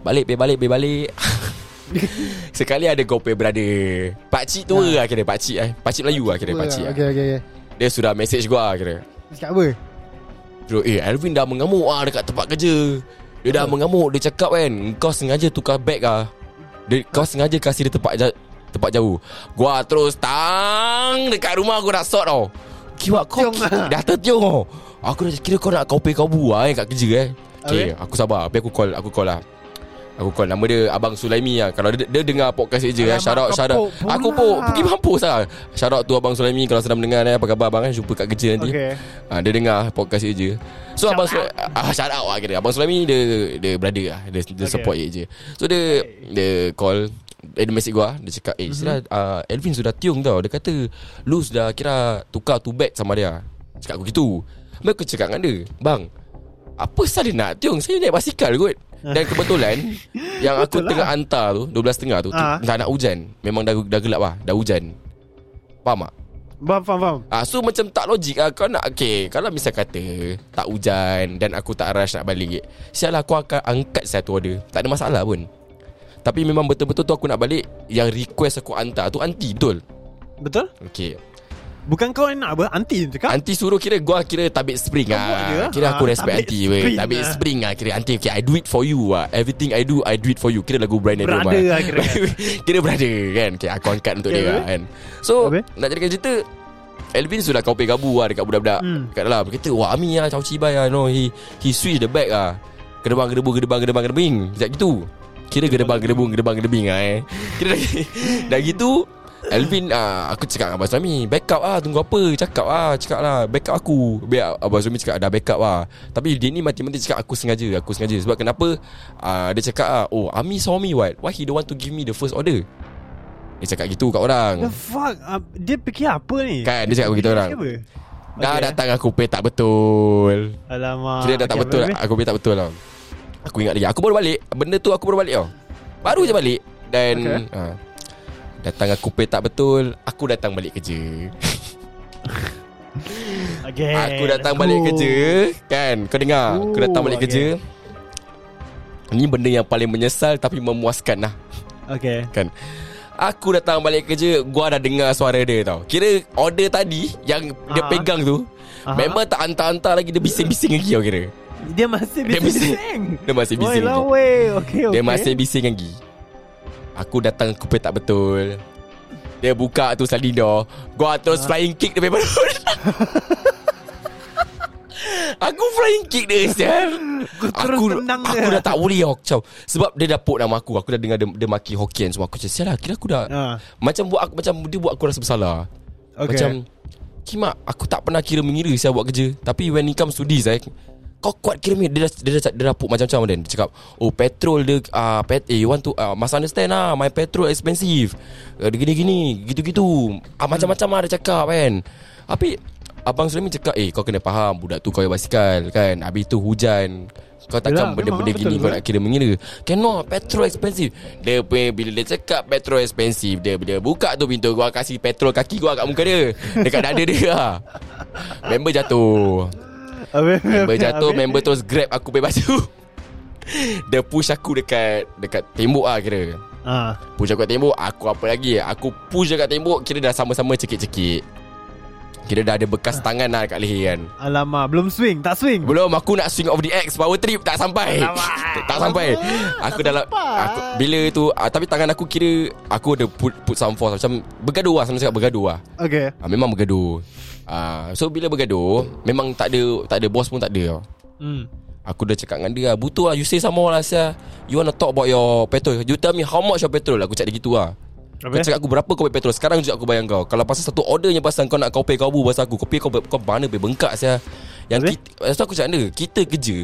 Balik be balik be balik Sekali ada kau pay brother. Pakcik tua lah kira Pakcik eh. Pakcik Melayu lah kira Pakcik lah. Okay okay okay Dia sudah message gua kira. Dia Cakap apa? Terus eh Alvin dah mengamuk ah Dekat tempat kerja. Dia dah mengamuk Dia cakap kan Kau sengaja tukar bag ah. Dia, Kau sengaja kasih dia tempat ja- Tempat jauh. Gua terus tang Dekat rumah aku nak sort tau. Kira kau lah. Dah tertiung tau. Aku dah kira kau nak pay kau buah eh Kat kerja eh. Okay aku sabar. Habis aku call Aku call lah Aku call Nama dia Abang Sulaimi lah Kalau dia, dia dengar podcast je. Alamak, Shout out shout out. Aku pun Pergi mampus lah Shout out tu Abang Sulaimi Kalau sedang mendengar eh, Apa khabar abang kan Jumpa kat kerja nanti Okay. Ah, dia dengar podcast je. So shout abang Sulaimi ah, shout out lah kira. Abang Sulaimi dia dia brother lah. Dia, dia Okay. support je. So dia dia call eh, dia message gua Dia cakap Eh Mhm. sudah uh, Elvin sudah tiung tau Dia kata Lu sudah kira Tukar tu bag sama dia Cakap aku gitu Mereka cakap dengan dia Bang Apa salah dia nak tiung Saya naik basikal kot Dan kebetulan Yang aku Betul lah. tengah hantar tu 12.30 tu, tu Ah. Dah nak hujan. Memang dah, dah gelap lah Dah hujan. Faham tak? Faham faham faham. Ah, so macam tak logik lah. Kau nak Okay Kalau misal kata Tak hujan Dan aku tak rush nak balik Sial lah aku akan angkat satu order. Tak ada masalah pun. Tapi memang betul-betul tu aku nak balik Yang request aku hantar tu Aunty betul? Betul? Okay Bukan kau yang nak apa Aunty yang cakap Aunty suruh kira Gua kira tabik spring ah. lah. Kira aku Ah, respect tabik aunty weh. spring Tabik lah. spring lah Kira aunty okay I do it for you ah. Everything I do I do it for you Kira lagu Brian Adams Brother lah kira. Kira brother kan okay, Aku angkat untuk Okay, dia lah, kan So Habis? Nak jadikan cerita Elvin sudah kau gabu lah Dekat budak-budak Hmm. Kat dalam kata Wah Ami lah Caw cibai lah no, He he switch the bag lah Gedebang gedebu gedebang gedebang gedebing Sekejap gitu Kira gedebang gedebung gedebang gedebing lah eh Kira dah, dah gitu Alvin ah, Aku cakap dengan Abang Suami Backup lah Tunggu apa? Cakap lah Cakap lah Backup aku. Biar Abang Suami cakap Dah backup lah Tapi dia ni mati-mati cakap Aku sengaja Aku sengaja. Sebab kenapa? Ah, Dia cakap lah Oh Ami saw me what? Why he don't want to give me the first order? Dia cakap gitu kat orang. The fuck? Uh, Dia fikir apa ni? Kan dia cakap begitu orang. Apa? Dah Okay. datang aku pay tak betul. Alamak Kira dah tak Okay, betul habis? Aku pay tak betul lah Aku ingat lagi. Aku baru balik. Benda tu aku baru balik tau. Baru je balik. Dan Okay. ha, Datang aku pay tak betul Aku datang balik kerja. Okay Aku datang balik go. kerja Kan? Kau dengar Aku Oh, datang balik okay. kerja. Ni benda yang paling menyesal Tapi memuaskan lah. Okay. Kan? Aku datang balik kerja Gua dah dengar suara dia tau. Kira order tadi Yang dia Aha. pegang tu Aha. Memang tak hantar-hantar lagi Dia bising-bising lagi tau kira. Dia masih Dia bising. bising. Dia masih bising lah lagi weh. Okay okay. Dia masih bising lagi Aku datang Kupet tak betul. Dia buka tu sliding door Gua terus flying kick dia balon Aku flying kick dia sial. terus Aku tendang aku dia. dah tak boleh tau Macam Sebab dia dah put nama aku. Aku dah dengar dia, dia maki Hokkien. Semua Aku macam sial lah Kira aku dah Ha. Macam buat aku Macam dia buat aku rasa bersalah. Okay. Macam Kimak Aku tak pernah kira mengira Saya buat kerja. Tapi when it comes to this eh kau kuat kira ni dia dah, dia dah, dia dah put macam-macam dan dia cakap oh petrol dia uh, pet eh you want to uh, must understand lah my petrol expensive. Uh, dia gini-gini gitu-gitu. Uh, macam-macam lah dia cakap kan. Tapi abang Sulaiman cakap eh kau kena faham budak tu kau yang basikal kan? Habis tu hujan. Kau takkan Yelah, benda-benda gini betul kau nak kira mengira. Cannot Petrol expensive. Dia punya Bila dia cakap Petrol expensive Dia bila buka tu pintu Gua kasih petrol kaki gua kat muka dia. Dekat dada dia lah Member jatuh Habis, Member habis, jatuh habis. Member terus grab aku pakai baju. Dia push aku dekat Dekat tembok lah kira. Ah, Push aku kat tembok Aku apa lagi? Aku push dekat tembok Kira dah sama-sama cekik-cekik. Kira dah ada bekas tangan lah kat leher kan. Alamak Belum swing Tak swing? Belum aku nak swing of the X Power trip tak sampai. Tak, tak sampai. Aku dalam aku, Bila tu ah, Tapi tangan aku kira Aku ada put, put some force Macam bergaduh lah Sama cakap bergaduh lah. Okay. Ah, Memang bergaduh ah, So bila bergaduh Memang tak ada Tak ada boss pun tak ada. Hmm. Aku dah cakap dengan dia lah Butuh lah You say more lah sia. You wanna talk about your petrol. You tell me how much your petrol. Aku cakap dia gitu lah. Kau Habis? cakap aku berapa kau pay petrol? Sekarang juga aku bayang kau. Kalau pasal satu ordernya Pasal kau nak kau pay kau bu Pasal aku Kau pay kau, kau mana pay bengkak saya Yang Habis? kita Lepas aku cakap dia Kita kerja.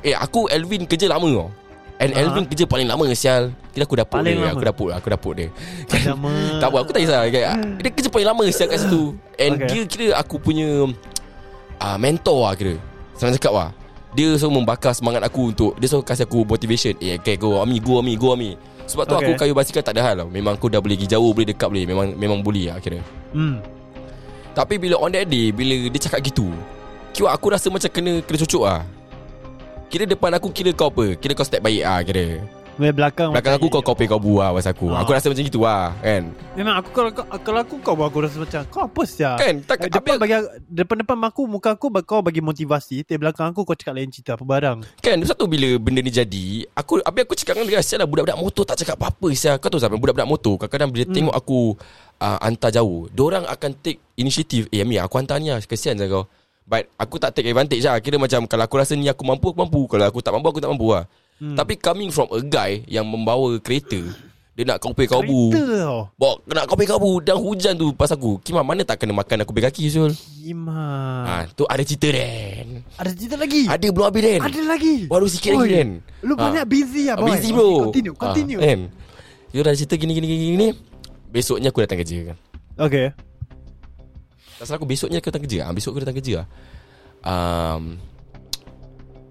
Eh aku Elvin kerja lama tau And Ah. Elvin kerja paling lama sial. Kira aku dapur Paling dia. lama? Aku dapur Aku dapur dia. Lama. Tak apa aku tak kisah. Dia kerja paling lama sial kat situ. And Okay. dia kira aku punya uh, Mentor lah kira. Senang cakap lah. Dia selalu membakar semangat aku untuk Dia selalu kasih aku motivation. Eh okay go Ami go Ami go Ami. Sebab tu Okay. aku kayu basikal tak ada hal tau. Memang aku dah boleh pergi jauh Boleh dekat boleh. Memang memang boleh lah kira. Hmm. Tapi bila on that day Bila dia cakap gitu Kira aku rasa macam kena Kena cucuk lah Kira depan aku Kira kau apa Kira kau step baik lah kira Dari belakang Belakang aku kau copy kau buah Pasal aku Ah. Aku rasa macam gitu lah Kan Memang aku kalau kau- kalau aku kau aku rasa macam kau apa sia? Kan tak, Eh, depan bagi depan-depan aku muka aku kau bagi motivasi, tapi belakang aku kau cakap lain cerita apa barang. Kan satu bila benda ni jadi Aku Habis aku cakap dengan dia Sial lah budak-budak motor tak cakap apa-apa Sial Kau tahu sampai budak-budak motor Kadang-kadang bila hmm. tengok aku uh, Hantar jauh Diorang akan take initiative Eh Amir aku hantar ni lah Kesian je kau But aku tak take advantage lah Kira macam Kalau aku rasa ni aku mampu Aku mampu Kalau aku tak mampu Aku tak mampu lah hmm. Tapi coming from a guy Yang membawa kereta Dia nak pay kau bu. Bawa nak kau pay kau bu Dan hujan tu pas aku Kima mana tak kena makan aku pay kaki Zul Gima. ha, Tu ada cerita Dan Ada cerita lagi. Ada belum habis Dan Ada lagi. Baru sikit lagi Oi, Dan Lu Ah. banyak busy lah Ah, boy. Busy bro Continue, continue. ah, Kan You dah cerita gini gini gini gini Besoknya aku datang kerja kan Okay. Tak salah aku besoknya aku datang kerja? Ah, Besok aku datang kerja ah. um,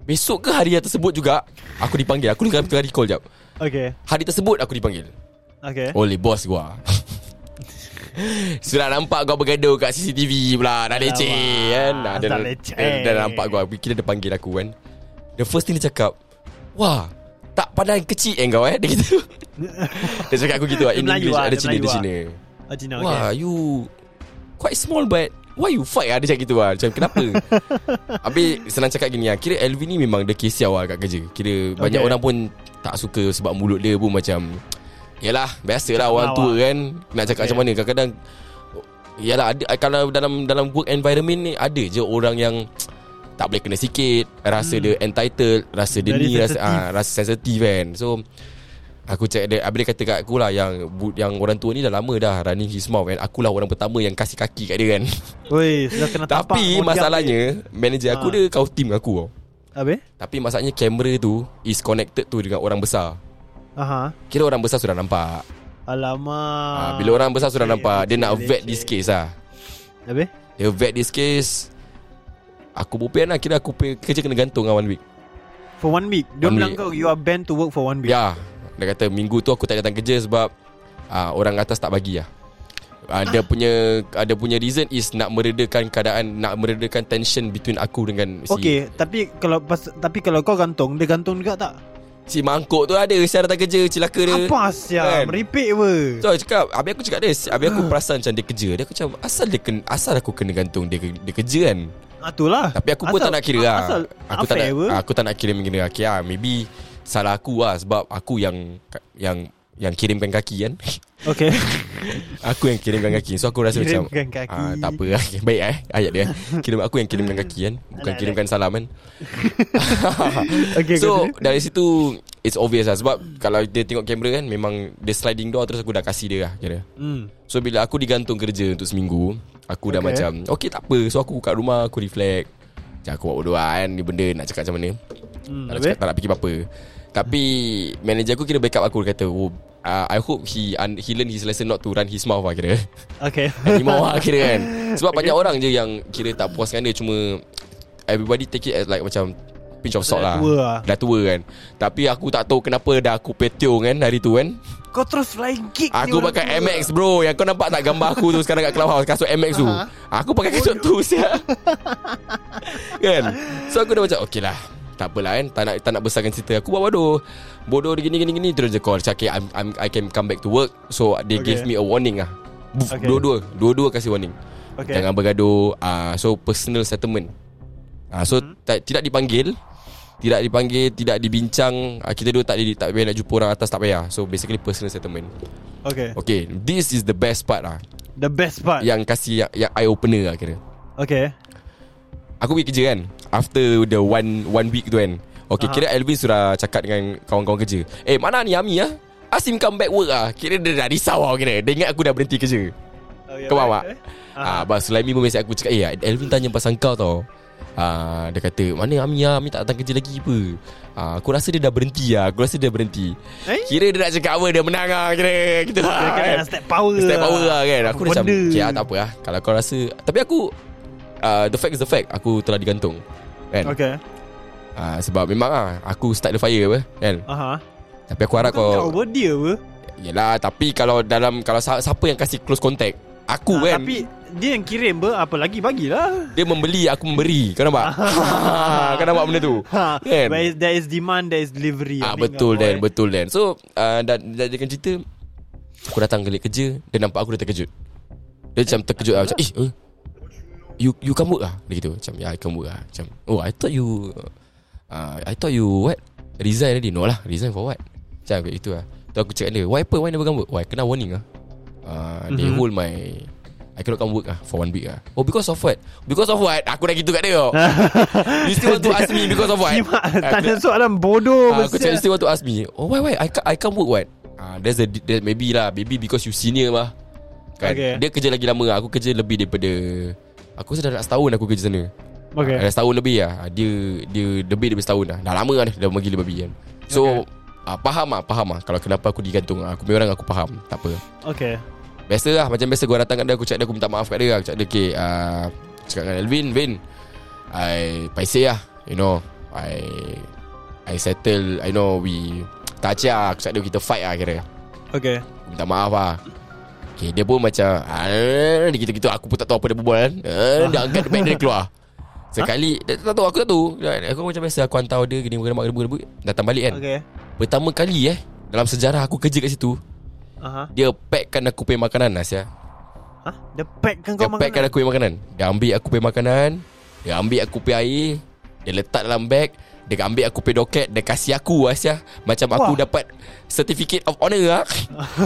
Besok ke hari yang tersebut juga Aku dipanggil. Aku tengah tengah recall jap. Okay. Hari tersebut aku dipanggil. Okay. Oleh bos gua. Sudah nampak kau bergaduh kat CCTV pula. Dah leceh kan? Dah, dah leceh. dah, dah nampak gua. Kira dia panggil aku kan? The first thing dia cakap Wah Tak pandang kecil eh kau eh? Dia gitu Dia cakap aku gitu lah. In English lah, Ada dia Cina Ada Cina. Ah, Cina, okay. Wah you Quite small but Why you fight? Lah Dia cakap gitu lah. Macam kenapa? Habis senang cakap gini lah. Kira Elvin ni memang Dia kesiau lah kat kerja. Kira banyak Okay. orang pun Tak suka Sebab mulut dia pun macam Yalah Biasalah orang tua kan. Nak cakap Okay. macam mana? Kadang-kadang Yalah ada Kalau dalam dalam work environment ni Ada je orang yang Tak boleh kena sikit. Rasa dia entitled Rasa dia Hmm. Very ni rasa, sensitive. ah, rasa sensitif kan. So Aku cakap dia Habis dia kata kat aku lah Yang yang orang tua ni dah lama dah Running his mouth kan Akulah orang pertama yang kasih kaki kat dia kan Oi, sudah kena tapak. Tapi masalahnya Manager aku Ah. dia kau team aku tau. Habis? Tapi masalahnya kamera tu Is connected tu dengan orang besar Aha. Kira orang besar sudah nampak Alamak. ha, Bila orang besar sudah Leceh, nampak Dia leceh, nak vet leceh. this case lah Habis? Dia vet this case Aku bopian lah Kira aku kerja kena gantung lah one week For one week. Dia bilang kau you are banned to work for one week. Ya Dia kata minggu tu aku tak datang kerja Sebab uh, Orang atas tak bagi lah uh, Dia punya Ada punya reason is Nak meredakan keadaan Nak meredakan tension Between aku dengan si Okay, tapi kalau pas, tapi kalau kau gantung, dia gantung juga tak? Si mangkuk tu ada Saya datang kerja Celaka dia Apa sia? Kan? Meripik apa? So aku cakap Habis aku cakap dia Habis aku perasan macam dia kerja Dia aku macam Asal dia kena, Asal aku kena gantung Dia, dia kerja kan Ah, itulah. Tapi aku pun Asal- tak nak kira lah Asal Aku tak nak apa? Aku tak nak kira mengira Okay lah Maybe Salah aku lah Sebab aku yang Yang Yang kirimkan kaki kan? Okay. Aku yang kirimkan kaki. So aku rasa macam Kirimkan kaki. ah, Tak apa lah. Baik eh Ayat dia. Kirim Aku yang kirimkan kaki kan? Bukan kirimkan salam kan? Okay So continue. dari situ It's obvious lah. Sebab Kalau dia tengok kamera kan Memang Dia sliding door Terus aku dah kasih dia lah kira. hmm. So bila aku digantung kerja Untuk seminggu Aku dah Okay. macam Okay tak apa. So aku kat rumah Aku reflect. Macam aku buat bodoh kan Ni benda nak cakap macam mana Hmm, tak, nak cakap, tak nak fikir apa-apa. Tapi Manager aku kira backup aku Dia kata oh, uh, I hope he un, he learn his lesson Not to run his mouth lah kira. Okay. Anymore lah kira kan. Sebab banyak orang je yang Kira tak puas dengan dia Cuma Everybody take it as like macam Pinch of salt Dah lah. tua lah. Dah tua kan. Tapi aku tak tahu kenapa Dah aku petiong kan Hari tu kan. Kau terus flying kick Aku pakai tua. MX bro. Yang kau nampak tak gambar aku tu Sekarang kat Clubhouse Kasut MX tu? Aku pakai kasut tu siap Kan? So aku dah macam Okay lah tak apalah kan? Tak nak, tak nak besarkan cerita Aku buat bodoh. Bodoh dia gini gini gini Terus dia call. Cakap okay, I'm, I'm, I can come back to work. So they Okay. gave me a warning lah. Buf, Okay. Dua-dua. Dua-dua kasih warning. Okay. Jangan bergaduh. Uh, So personal settlement. Uh, So Hmm. tak, tidak dipanggil. Tidak dipanggil Tidak dibincang. Uh, Kita dua tak, di- tak payah nak jumpa orang atas Tak payah. So basically personal settlement. Okay. Okay This is the best part lah. The best part? Yang kasih yang, yang eye opener lah kira. Okay. Aku pergi kerja kan After the one one week tu kan Okay Aha. kira Elvin sudah cakap dengan kawan-kawan kerja Eh mana ni Ami ah? Ask him come back work ah. Kira dia dah risau lah kira Dia ingat aku dah berhenti kerja okay Kau faham tak? okay. Ah, Bas Sulaimi pun mesej aku cakap Eh Elvin tanya pasal kau tau ah, Dia kata Mana Ami ah? Ami tak datang kerja lagi apa ah, Aku rasa dia dah berhenti lah Aku rasa dia berhenti Eh? Kira dia nak cakap apa Dia menang lah Kira gitu lah Dia kan. nak step power Step lah. power lah kan Aku Apa macam? Okay ah, tak apa lah Kalau kau rasa Tapi aku uh, The fact is the fact Aku telah digantung Kan? Okay. Uh, Sebab memang lah Aku start the fire apa Kan? Aha. Tapi aku harap Kau kau apa dia apa? Yelah Tapi kalau dalam Kalau siapa yang kasih close contact? Aku Ah, kan? Tapi dia yang kirim ber Apa lagi bagilah. Dia membeli Aku memberi. Kau nampak? Kau nampak benda tu? Ha, Kan? Is, There is demand There is delivery. Ah betul Dan eh. Betul Dan. So uh, dah, dah jadikan cerita Aku datang kali kerja Dia nampak aku dah terkejut Dia macam terkejut lah Macam eh uh, You you come work lah. Dia gitu Macam ya I come work lah. Macam Oh I thought you uh, I thought you what? Resign already? No lah Resign for what? Macam kayak gitu lah. Tu aku cakap dia Why apa Why never come work? Why? Kena warning lah. Uh, They Mhm. hold my I cannot come work lah For one week lah. Oh because of what? Because of what? Aku dah gitu kat dia You still want to ask me Because of what? Tanya soalan bodoh Ah, aku cakap you still want to ask me? Oh why why? I I can't work what? Ah, There's a there, Maybe lah. Maybe because you senior mah. Kan? Okay. Dia kerja lagi lama lah. Aku kerja lebih daripada Aku rasa dah nak setahun aku kerja sana. Okay Dah setahun lebih lah. Ah, Dia Dia lebih daripada setahun lah. Dah lama lah dia Dah gila babi kan. So ah, Faham lah Faham lah Kalau kenapa aku digantung. Aku punya orang aku faham Tak apa. Okay Biasa lah Macam biasa gua datang kat dia Aku cakap dia Aku minta maaf kat dia Aku cakap dia Okay uh, Cakap dengan Elvin Vin I Paiseh lah You know. I I settle I know we Tak acik lah. Aku cakap dia kita fight lah kira. Okay minta maaf lah Okay dia pun macam Dia gitu-gitu. Aku pun tak tahu apa dia berbual kan. Dia angkat beg dia keluar. Sekali dia tak tahu Aku tak tahu. Aku macam biasa Aku hantar dia Gini gerbuk gerbuk Datang balik kan. Okay Pertama kali eh Dalam sejarah aku kerja kat situ Aha. Dia packkan aku punya makanan Nas ya. Ha? Dia packkan Dia kau packkan makan aku punya makanan. Dia ambil aku punya makanan Dia ambil aku punya air Dia letak dalam beg Dia ambil aku punya doket Dia kasih aku Asya Macam aku Wah. dapat Certificate of honor lah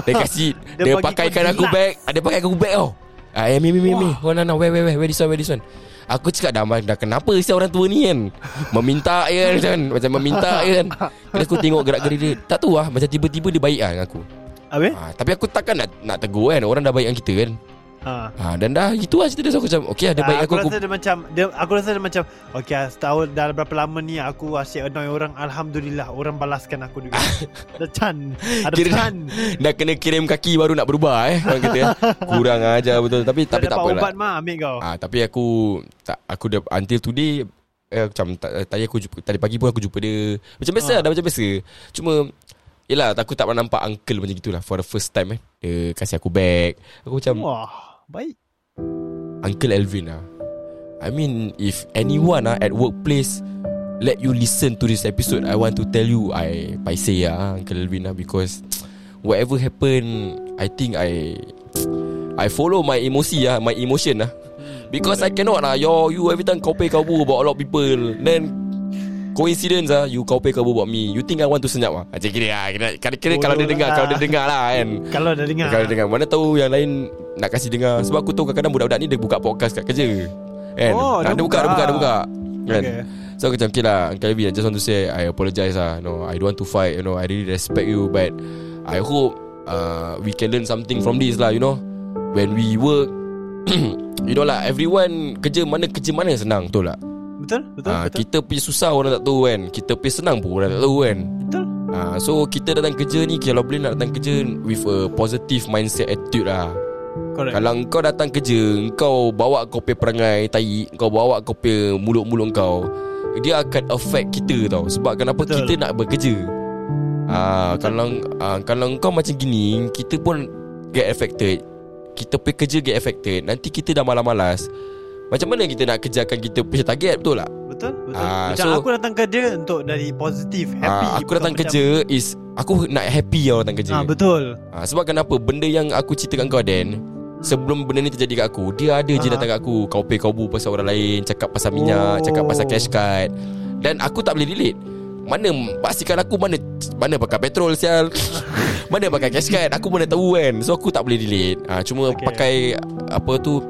Dia kasih Dia Dia, pakaikan aku deluxe. beg Dia pakai aku beg tau Ah, eh, mi, mi, mi, mi. Oh, no, no, where, where, where, where this one, where this one. Aku cakap dah, dah kenapa si orang tua ni kan Meminta je kan Macam meminta je kan Bila aku tengok gerak-gerik dia Tak tahu lah Macam tiba-tiba dia baik lah dengan aku Habis? ah, Tapi aku takkan nak, nak tegur kan Orang dah baik dengan kita kan Ha. ah, Dan dah gitu lah cerita dia. So aku macam Okay lah dia baik aku, aku, aku rasa dia macam dia, Aku rasa dia macam Okay ah, setahun Dah berapa lama ni Aku asyik annoy orang? Alhamdulillah Orang balaskan aku juga. Ada chan Ada Kira- chan. Dah kena kirim kaki baru nak berubah eh Orang kata Kurang ajar betul. Tapi tapi tak dapat apa lah ubat mah Ambil kau. Ah, Tapi aku tak, Aku dah Until today eh, Macam ta- tadi aku jumpa, Tadi pagi pun aku jumpa dia. Macam biasa lah Dah macam biasa. Cuma Yelah aku tak pernah nampak Uncle macam gitulah For the first time eh. Dia kasih aku bag. Aku macam Wah Baik. Uncle Elvin lah I mean If anyone ah At workplace Let you listen to this episode I want to tell you I Paiseh lah Uncle Elvin lah Because Whatever happen I think I I follow my emosi lah My emotion lah Because I cannot lah Yo, You every time kau kau about a lot of people Then Coincidence ah You kau pay kau buat me You think I want to senyap ah? Macam kira lah kira, kira, kira kalau dia dengar lah. Kalau dia dengar lah kan. Kalau dah dengar. Kalau dia dengar Mana tahu yang lain Nak kasih dengar. Sebab aku tahu kadang-kadang Budak-budak ni dia buka podcast kat kerja. Kan? Oh, Ah, dia dia buka, dia buka. dia buka. Kan? Okay. So aku macam Okay lah Uncle Alvin I just want to say I apologize lah. No I don't want to fight You know I really respect you But I hope uh, We can learn something from this lah You know. When we work You know lah Everyone Kerja mana Kerja mana senang Betul tak Betul? Betul? Ah, betul? Kita pergi susah orang tak tahu kan Kita pergi senang pun orang tak tahu kan Betul? Ah, So kita datang kerja ni Kalau boleh nak datang kerja With a positive mindset attitude lah Correct. Kalau kau datang kerja Kau bawa kau punya perangai tai Kau bawa kau punya mulut-mulut kau Dia akan affect kita tau Sebab kenapa Betul. kita nak bekerja ah, Kalau ah, Kalau kau macam gini Kita pun Get affected Kita pergi kerja get affected Nanti kita dah malas-malas Macam mana kita nak kerjakan kita punya target Betul tak? Betul? Betul? Ah, macam so- aku datang kerja untuk dari positif, happy. Ah, aku datang macam- kerja is Aku nak happy tau datang kerja Ah, betul. Ah, sebab kenapa Benda yang aku ceritakan kau Dan Sebelum benda ni terjadi kat aku Dia ada je Ah. datang kat aku Kau pay kau bu pasal orang lain Cakap pasal minyak Oh. Cakap pasal cash card Dan aku tak boleh relate Mana Pastikan aku mana Mana pakai petrol sial Mana pakai cash card Aku mana tahu kan So aku tak boleh relate ah, Cuma Okay. pakai Apa tu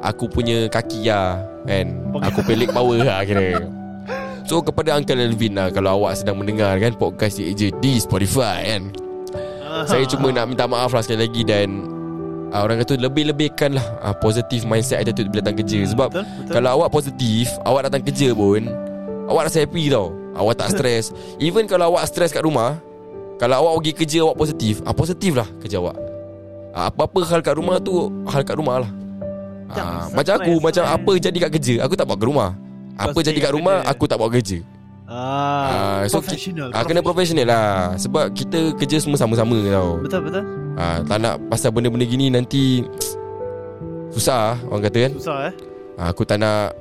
Aku punya kaki lah Kan? Aku pelik power lah kira. So kepada Uncle Elvin lah Kalau awak sedang mendengar kan Podcast je di Spotify kan? Saya cuma nak minta maaf lah sekali lagi dan uh, orang kata lebih-lebihkan lah uh, positive mindset attitude bila datang kerja. Sebab betul, betul. kalau awak positif awak datang kerja pun awak rasa happy tau. Awak tak stres even kalau awak stres kat rumah kalau awak pergi kerja awak positif ah positif lah kerja awak. Uh, apa-apa hal kat rumah tu hal kat rumah lah Jangan uh, macam aku macam apa jadi kat kerja aku tak bawa ke rumah apa Kau jadi kat rumah kerja. aku tak bawa kerja Ah, Ah, so professional. Ah, kena profesional lah Sebab kita kerja semua sama-sama tau Betul betul. Ah, tak nak pasal benda-benda gini nanti susah orang kata kan. Susah eh. Ah, aku tak nak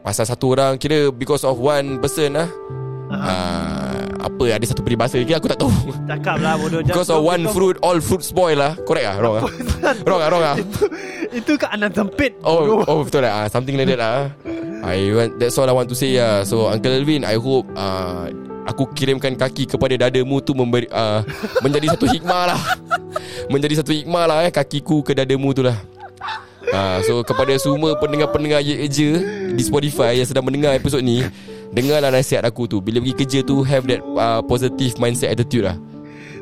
pasal satu orang kira because of one person lah. Ah, Ah, apa ada satu peribahasa lagi aku tak tahu. Cakap lah bodoh. because of one fruit all fruit spoil lah. Correct ah? Wrong ah? wrong ah? Wrong ah? Itu kat anak sempit. Oh, oh betul lah. Ah, something like that lah. I want that's all I want to say lah. So Uncle Elvin, I hope uh, aku kirimkan kaki kepada dadamu tu memberi uh, menjadi satu hikmah lah. menjadi satu hikmah lah eh kakiku ke dadamu tu lah. Uh, so kepada semua pendengar-pendengar Ye Je di Spotify yang sedang mendengar episod ni, dengarlah nasihat aku tu. Bila pergi kerja tu have that uh, positive mindset attitude lah.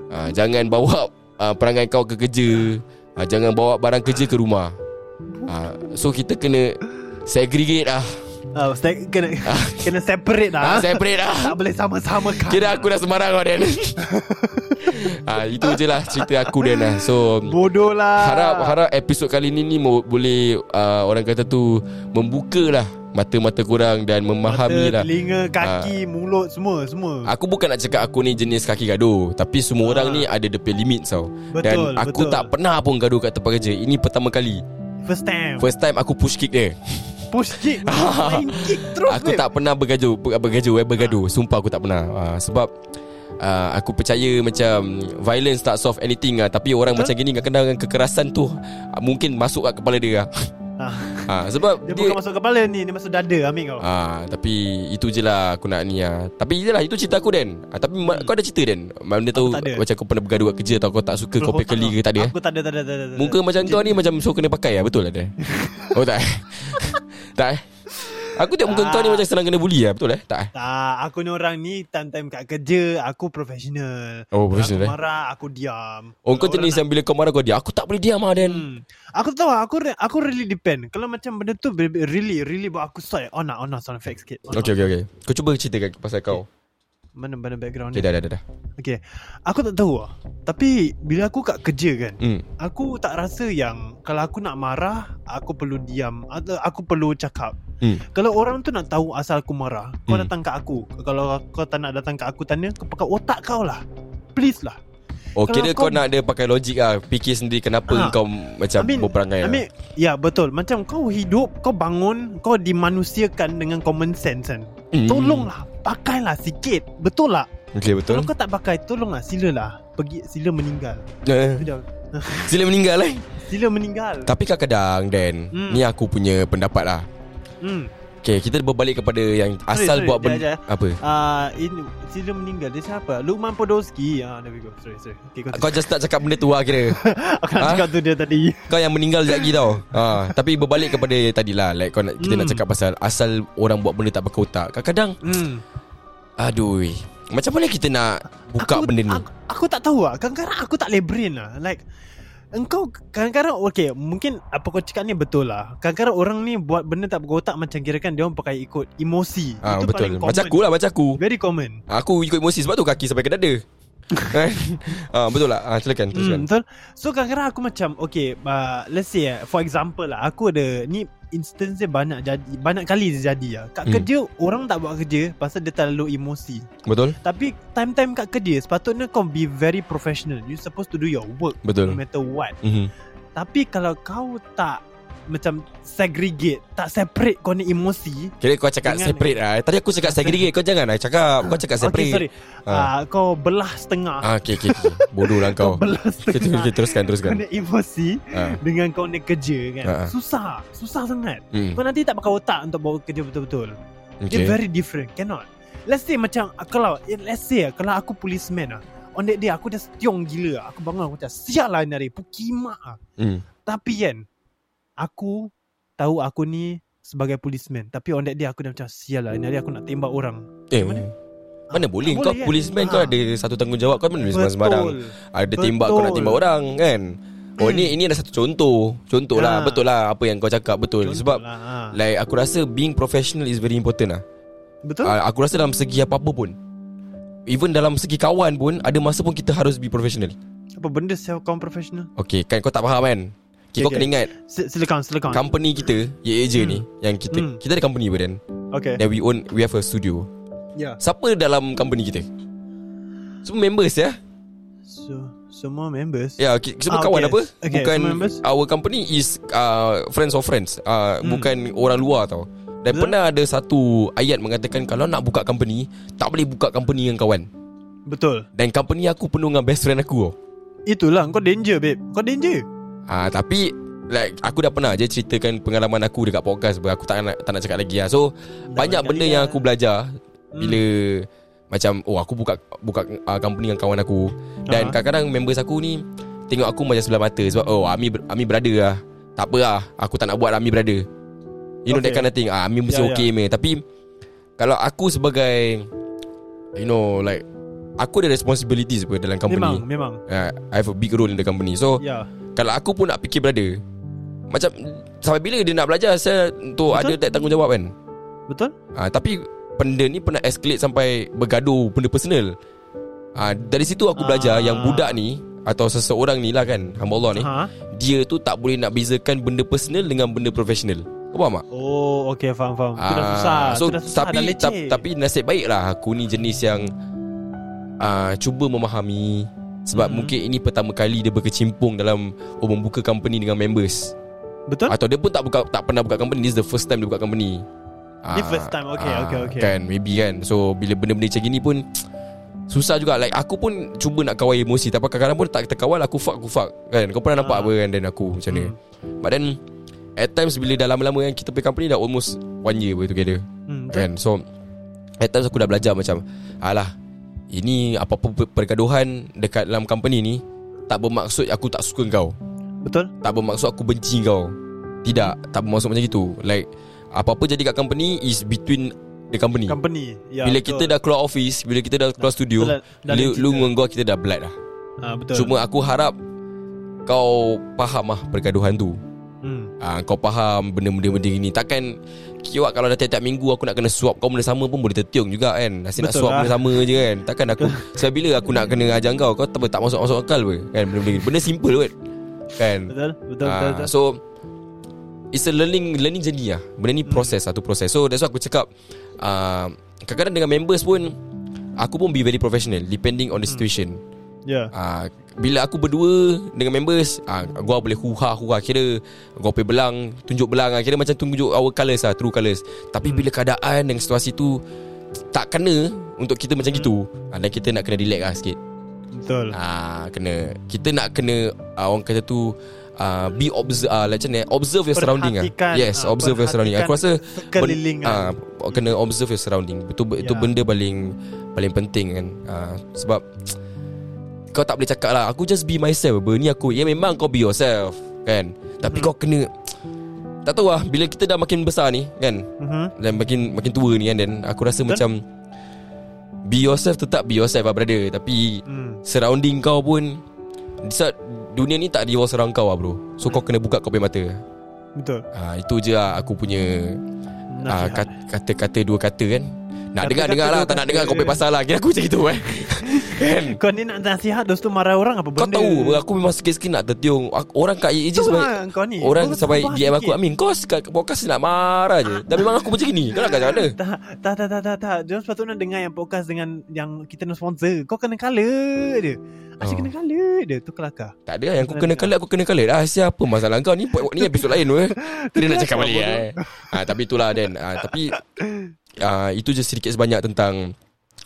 Uh, jangan bawa uh, perangai kau ke kerja. Uh, jangan bawa barang kerja ke rumah. Uh, so kita kena segregate lah. Ah, se- kena kena separate Ah, lah. separate lah. Tak boleh sama-sama kan. Kira aku dah sembarang kau Dan ah, Itu je lah cerita aku Dan lah So bodoh lah. Harap harap episod kali ni ni mo- boleh uh, orang kata tu membuka lah mata-mata korang dan memahami Mata, lah. telinga, kaki, mulut semua, semua. Aku bukan nak cakap aku ni jenis kaki gaduh Tapi semua orang ni ada DP limit tau Betul, Dan aku betul. tak pernah pun gaduh kat tempat kerja Ini pertama kali First time. First time aku push kick dia Push kick, main kick terus. Aku babe. tak pernah bergaduh ber- Bergaduh eh, bergaduh Sumpah aku tak pernah uh, Sebab uh, Aku percaya macam Violence tak solve anything lah Tapi orang Betul. macam gini Kadang-kadang kekerasan tu uh, Mungkin masuk kat kepala dia lah Ah, uh, Sebab dia, dia, bukan masuk kepala ni, dia masuk dada ambil kau. Ah, tapi itu je lah aku nak ni lah. Tapi itulah itu cerita aku Dan. Ah, tapi hmm. kau ada cerita Dan? Mana tahu macam kau pernah bergaduh kat kerja atau kau tak suka kau pakai keli ke tak ada eh? Aku tak ada, tak ada, tak ada. tak ada. Muka macam kau ni macam so kena pakai lah betul lah Dan. oh tak. tak. eh? Aku tengok muka kau ni macam senang kena bully lah betul eh? Tak. eh? Tak, aku ni orang ni time-time kat kerja, aku profesional. Oh, professional, eh? Aku marah, aku diam. Oh kau jenis yang bila kau marah kau dia Aku tak boleh diam lah Dan. Hmm. Aku tahu aku aku really depend. Kalau macam benda tu really really buat aku say on nak on nak sound effect sikit. On Okay okay okay. Kau cuba ceritakan pasal kau. Mana mana background Okay ni. dah dah dah. dah. Okay. Aku tak tahu lah. Tapi bila aku kat kerja kan, Hmm. aku tak rasa yang kalau aku nak marah, aku perlu diam atau aku perlu cakap. Hmm. Kalau orang tu nak tahu asal aku marah, kau Hmm. datang kat aku. Kalau kau tak nak datang kat aku tanya, kau pakai otak kau lah. Please lah. Oh Kalau kira kau, kau- nak dia pakai logik lah Fikir sendiri kenapa Ah. kau macam berperangai I lah mean, ya betul. Macam kau hidup, kau bangun, kau dimanusiakan dengan common sense kan. Hmm. Tolonglah, pakailah sikit. Betul tak? Okay betul Kalau kau tak pakai, tolonglah silalah. Pergi sila meninggal. Eh. Sila meninggal eh Sila meninggal. Tapi kadang-kadang Dan Hmm. Ni aku punya pendapat lah Hmm. Okay kita berbalik kepada Yang Sorry, asal sorry, buat jap, benda. Apa Ah, ini sila meninggal dia siapa? Lukman Podolski. Ah, there we go. Sorry, sorry. Okay, continue. Kau just tak cakap benda tu lah kira Aku nak Ah? cakap tu dia tadi. Kau yang meninggal lagi tau ha, Tapi berbalik kepada tadi lah like, kau nak, Kita Hmm. nak cakap pasal Asal orang buat benda tak pakai otak Kadang-kadang Hmm. Aduh Macam mana kita nak Buka benda ni Aku, aku tak tahu lah. Kadang-kadang aku tak boleh brain lah. Like Engkau kadang-kadang Okay Mungkin apa kau cakap ni betul lah Kadang-kadang orang ni Buat benda tak berkotak Macam kira kan Dia orang pakai ikut emosi Ah Itu betul. paling Macam common. aku lah macam aku. Very common Aku ikut emosi sebab tu kaki sampai ke dada. Kan? ah betul lah. Ah silakan teruskan. Hmm, betul. So kadang-kadang aku macam okay, uh, let's say uh, for example lah aku ada ni instance dia banyak jadi banyak kali dia jadi lah. Kat Hmm. kerja orang tak buat kerja pasal dia terlalu emosi. Betul? Tapi time-time kat kerja sepatutnya kau be very professional. You supposed to do your work Betul. no matter what. Mhm. Tapi kalau kau tak macam segregate, tak separate kau ni emosi. Kira kau cakap Dengan- separate lah. Tadi aku cakap segregate kau jangan lah cakap. Kau cakap separate. Okay, sorry. Ah. Uh, kau belah setengah. Ah okey okey. okey. Bodoh lah kau kau. belah Okay, setengah. okay, teruskan Kau teruskan. ni emosi Ah. dengan kau ni kerja kan. Ah, ah. Susah, susah sangat. Hmm. Kau nanti tak pakai otak untuk bawa kerja betul-betul. Dia Okay. very different. Cannot. Let's say macam ah, kalau eh, let's say ah, kalau aku policeman ah. On that day aku dah setiong gila. ah. Aku bangun aku macam sial lah ni hari. Pukimak ah. Hmm. Tapi kan aku tahu aku ni sebagai policeman. Tapi on that day aku dah macam sial lah hari aku nak tembak orang. Eh, Mana? mana boleh boleh kau kan? policeman kau Ah. ada satu tanggungjawab kau mana boleh sembarang-sembarang. Ada tembak kau nak Betul. tembak orang kan. Oh ni ini ada satu contoh. Contoh lah Ah. betul lah apa yang kau cakap betul. Contoh Sebab lah, ah. like aku rasa being professional is very important lah. Betul? Uh, aku rasa dalam segi apa-apa pun Even dalam segi kawan pun Ada masa pun kita harus be professional Apa benda sel kaum profesional? Okay kan kau tak faham kan Okay, Okay, kau okay. kena ingat Si- Silakan, silakan. Company kita Ye Asia Hmm. ni Yang kita Hmm. Kita ada company pun Dan okay. Then we own We have a studio Ya. Siapa dalam company kita Semua members ya So, semua members. Ya okay, Semua Ah, kawan okay. apa Okay, Bukan. Our company is uh, Friends of friends uh, Hmm. Bukan orang luar tau Dan Betul. pernah ada satu Ayat mengatakan Kalau nak buka company Tak boleh buka company dengan kawan Betul. Dan company aku penuh dengan best friend aku tau Itulah kau danger babe. Kau danger. Ah tapi like aku dah pernah je ceritakan pengalaman aku dekat podcast Aku tak nak tak nak cakap lagi lah. So banyak banyak benda kali yang lah. aku belajar Hmm. bila macam oh aku buka buka uh, company dengan kawan aku dan Ah. kadang-kadang members aku ni tengok aku macam sebelah mata sebab oh Ami Ami brother lah. Tak apa lah aku tak nak buat Ami brother. You know that Okay. kind of thing. Ah Ami mesti Ya, ya. okay meh. Tapi kalau aku sebagai you know like aku ada responsibilities apa dalam company. Memang, memang. Uh, I have a big role in the company. So Ya. Kalau aku pun nak fikir brother Macam Sampai bila dia nak belajar Saya untuk Betul. ada tak tanggungjawab kan Betul? ha, Tapi Benda ni pernah escalate sampai Bergaduh Benda personal ha, Dari situ aku belajar Ah. Yang budak ni Atau seseorang ni lah kan Hamba Allah ni Ha? Dia tu tak boleh nak bezakan Benda personal Dengan benda profesional Kau faham tak? Oh, okay, faham, faham. Itu dah Ah, susah. So Itu dah susah, tapi dah ta- Tapi nasib baik lah Aku ni jenis yang uh, Cuba memahami Sebab Mhm. mungkin ini pertama kali Dia berkecimpung dalam Oh membuka company dengan members. Betul? Atau dia pun tak buka tak pernah buka company. This is the first time dia buka company. Ni first time, okay, okay, okay. Kan maybe kan. So bila benda-benda macam gini pun Susah juga. Like aku pun Cuba nak kawal emosi. Tapi kadang-kadang pun tak terkawal Aku fuck aku fuck. Kan kau pernah nampak Ah. apa kan Dan aku macam mana But then At times bila dah lama-lama kan Kita punya company dah almost One year together. Hmm? Kan So At times aku dah belajar macam Alah Ini apa-apa per- pergaduhan Dekat dalam company ni Tak bermaksud aku tak suka kau Betul? tak bermaksud aku benci kau Tidak Tak bermaksud macam itu Like Apa-apa jadi kat company Is between The company Company. Ya, Bila betul. kita dah keluar office Bila kita dah keluar studio Dah- Lu, dengan kau kita dah blood dah Ah, betul. Cuma aku harap Kau Faham lah Pergaduhan tu hmm. Ah, Kau faham Benda-benda benda gini. Takkan Kiwak kalau dah tiap-tiap minggu Aku nak kena swap kau benda sama pun Boleh tertiung juga kan? Nasib nak Betul swap lah. benda sama je kan? Takkan aku Sebab bila aku nak kena ajar kau Kau tak, tak masuk-masuk akal pun Kan? Benda-benda Benda simple kot Kan? Betul? Betul, Ah, betul, betul. So It's a learning Learning journey lah. Benda ni proses Satu proses So that's why aku cakap uh, Kadang-kadang dengan members pun Aku pun be very professional Depending on the situation Ya. uh, Bila aku berdua Dengan members uh, Gua boleh huha huha Kira Gua pergi belang Tunjuk belang lah Kira macam tunjuk Our colours lah True colours Tapi bila keadaan Dan situasi tu Tak kena Untuk kita macam gitu uh, Dan kita nak kena relax lah sikit Betul. Ah, kena kita nak kena ah, orang kata tu uh, be observe uh, macam ni observe your surrounding ah. Perhatikan, Yes, ah, observe your surrounding. Aku rasa sekeliling ah uh, kena observe your surrounding. Betul yeah. itu Ya. benda paling paling penting kan. Uh, sebab kau tak boleh cakap lah Aku just be myself apa. Ni aku Ya memang kau be yourself Kan Tapi Mhm. kau kena Tak tahu lah Bila kita dah makin besar ni Kan Mhm. Dan makin makin tua ni kan Dan aku rasa Betul. macam Be yourself tetap be yourself lah brother Tapi Hmm. Surrounding kau pun di Dunia ni tak revolve surround kau lah bro So kau kena buka kau punya mata Betul Ah Itu je lah aku punya kat- Kata-kata dua kata kan Nak dengar-dengar lah Tak nak dengar kau punya pasal lah. Kira aku macam itu eh. Kan? Kau ni nak nasihat Lepas tu marah orang apa kau benda? tahu Aku memang sikit-sikit nak tertiung. Orang kat Itu sampai lah kau ni. Orang Kau sampai DM aku sikit. Amin kau kat podcast nak marah je. Dan memang aku macam gini. Kau nak kat mana Tak, tak, tak, tak, tak. Jangan sepatutnya dengar yang podcast dengan yang kita nak sponsor. Kau kena color dia. Asyik Oh. kena color dia. Tu kelakar. Tak ada yang aku kena kalit Aku kena kalit ah, Siapa? Masalah kau Ni. Ni episod lain weh Kita nak cakap balik eh. ah, Tapi itulah Dan. Ah, Tapi ah, Itu je sedikit sebanyak tentang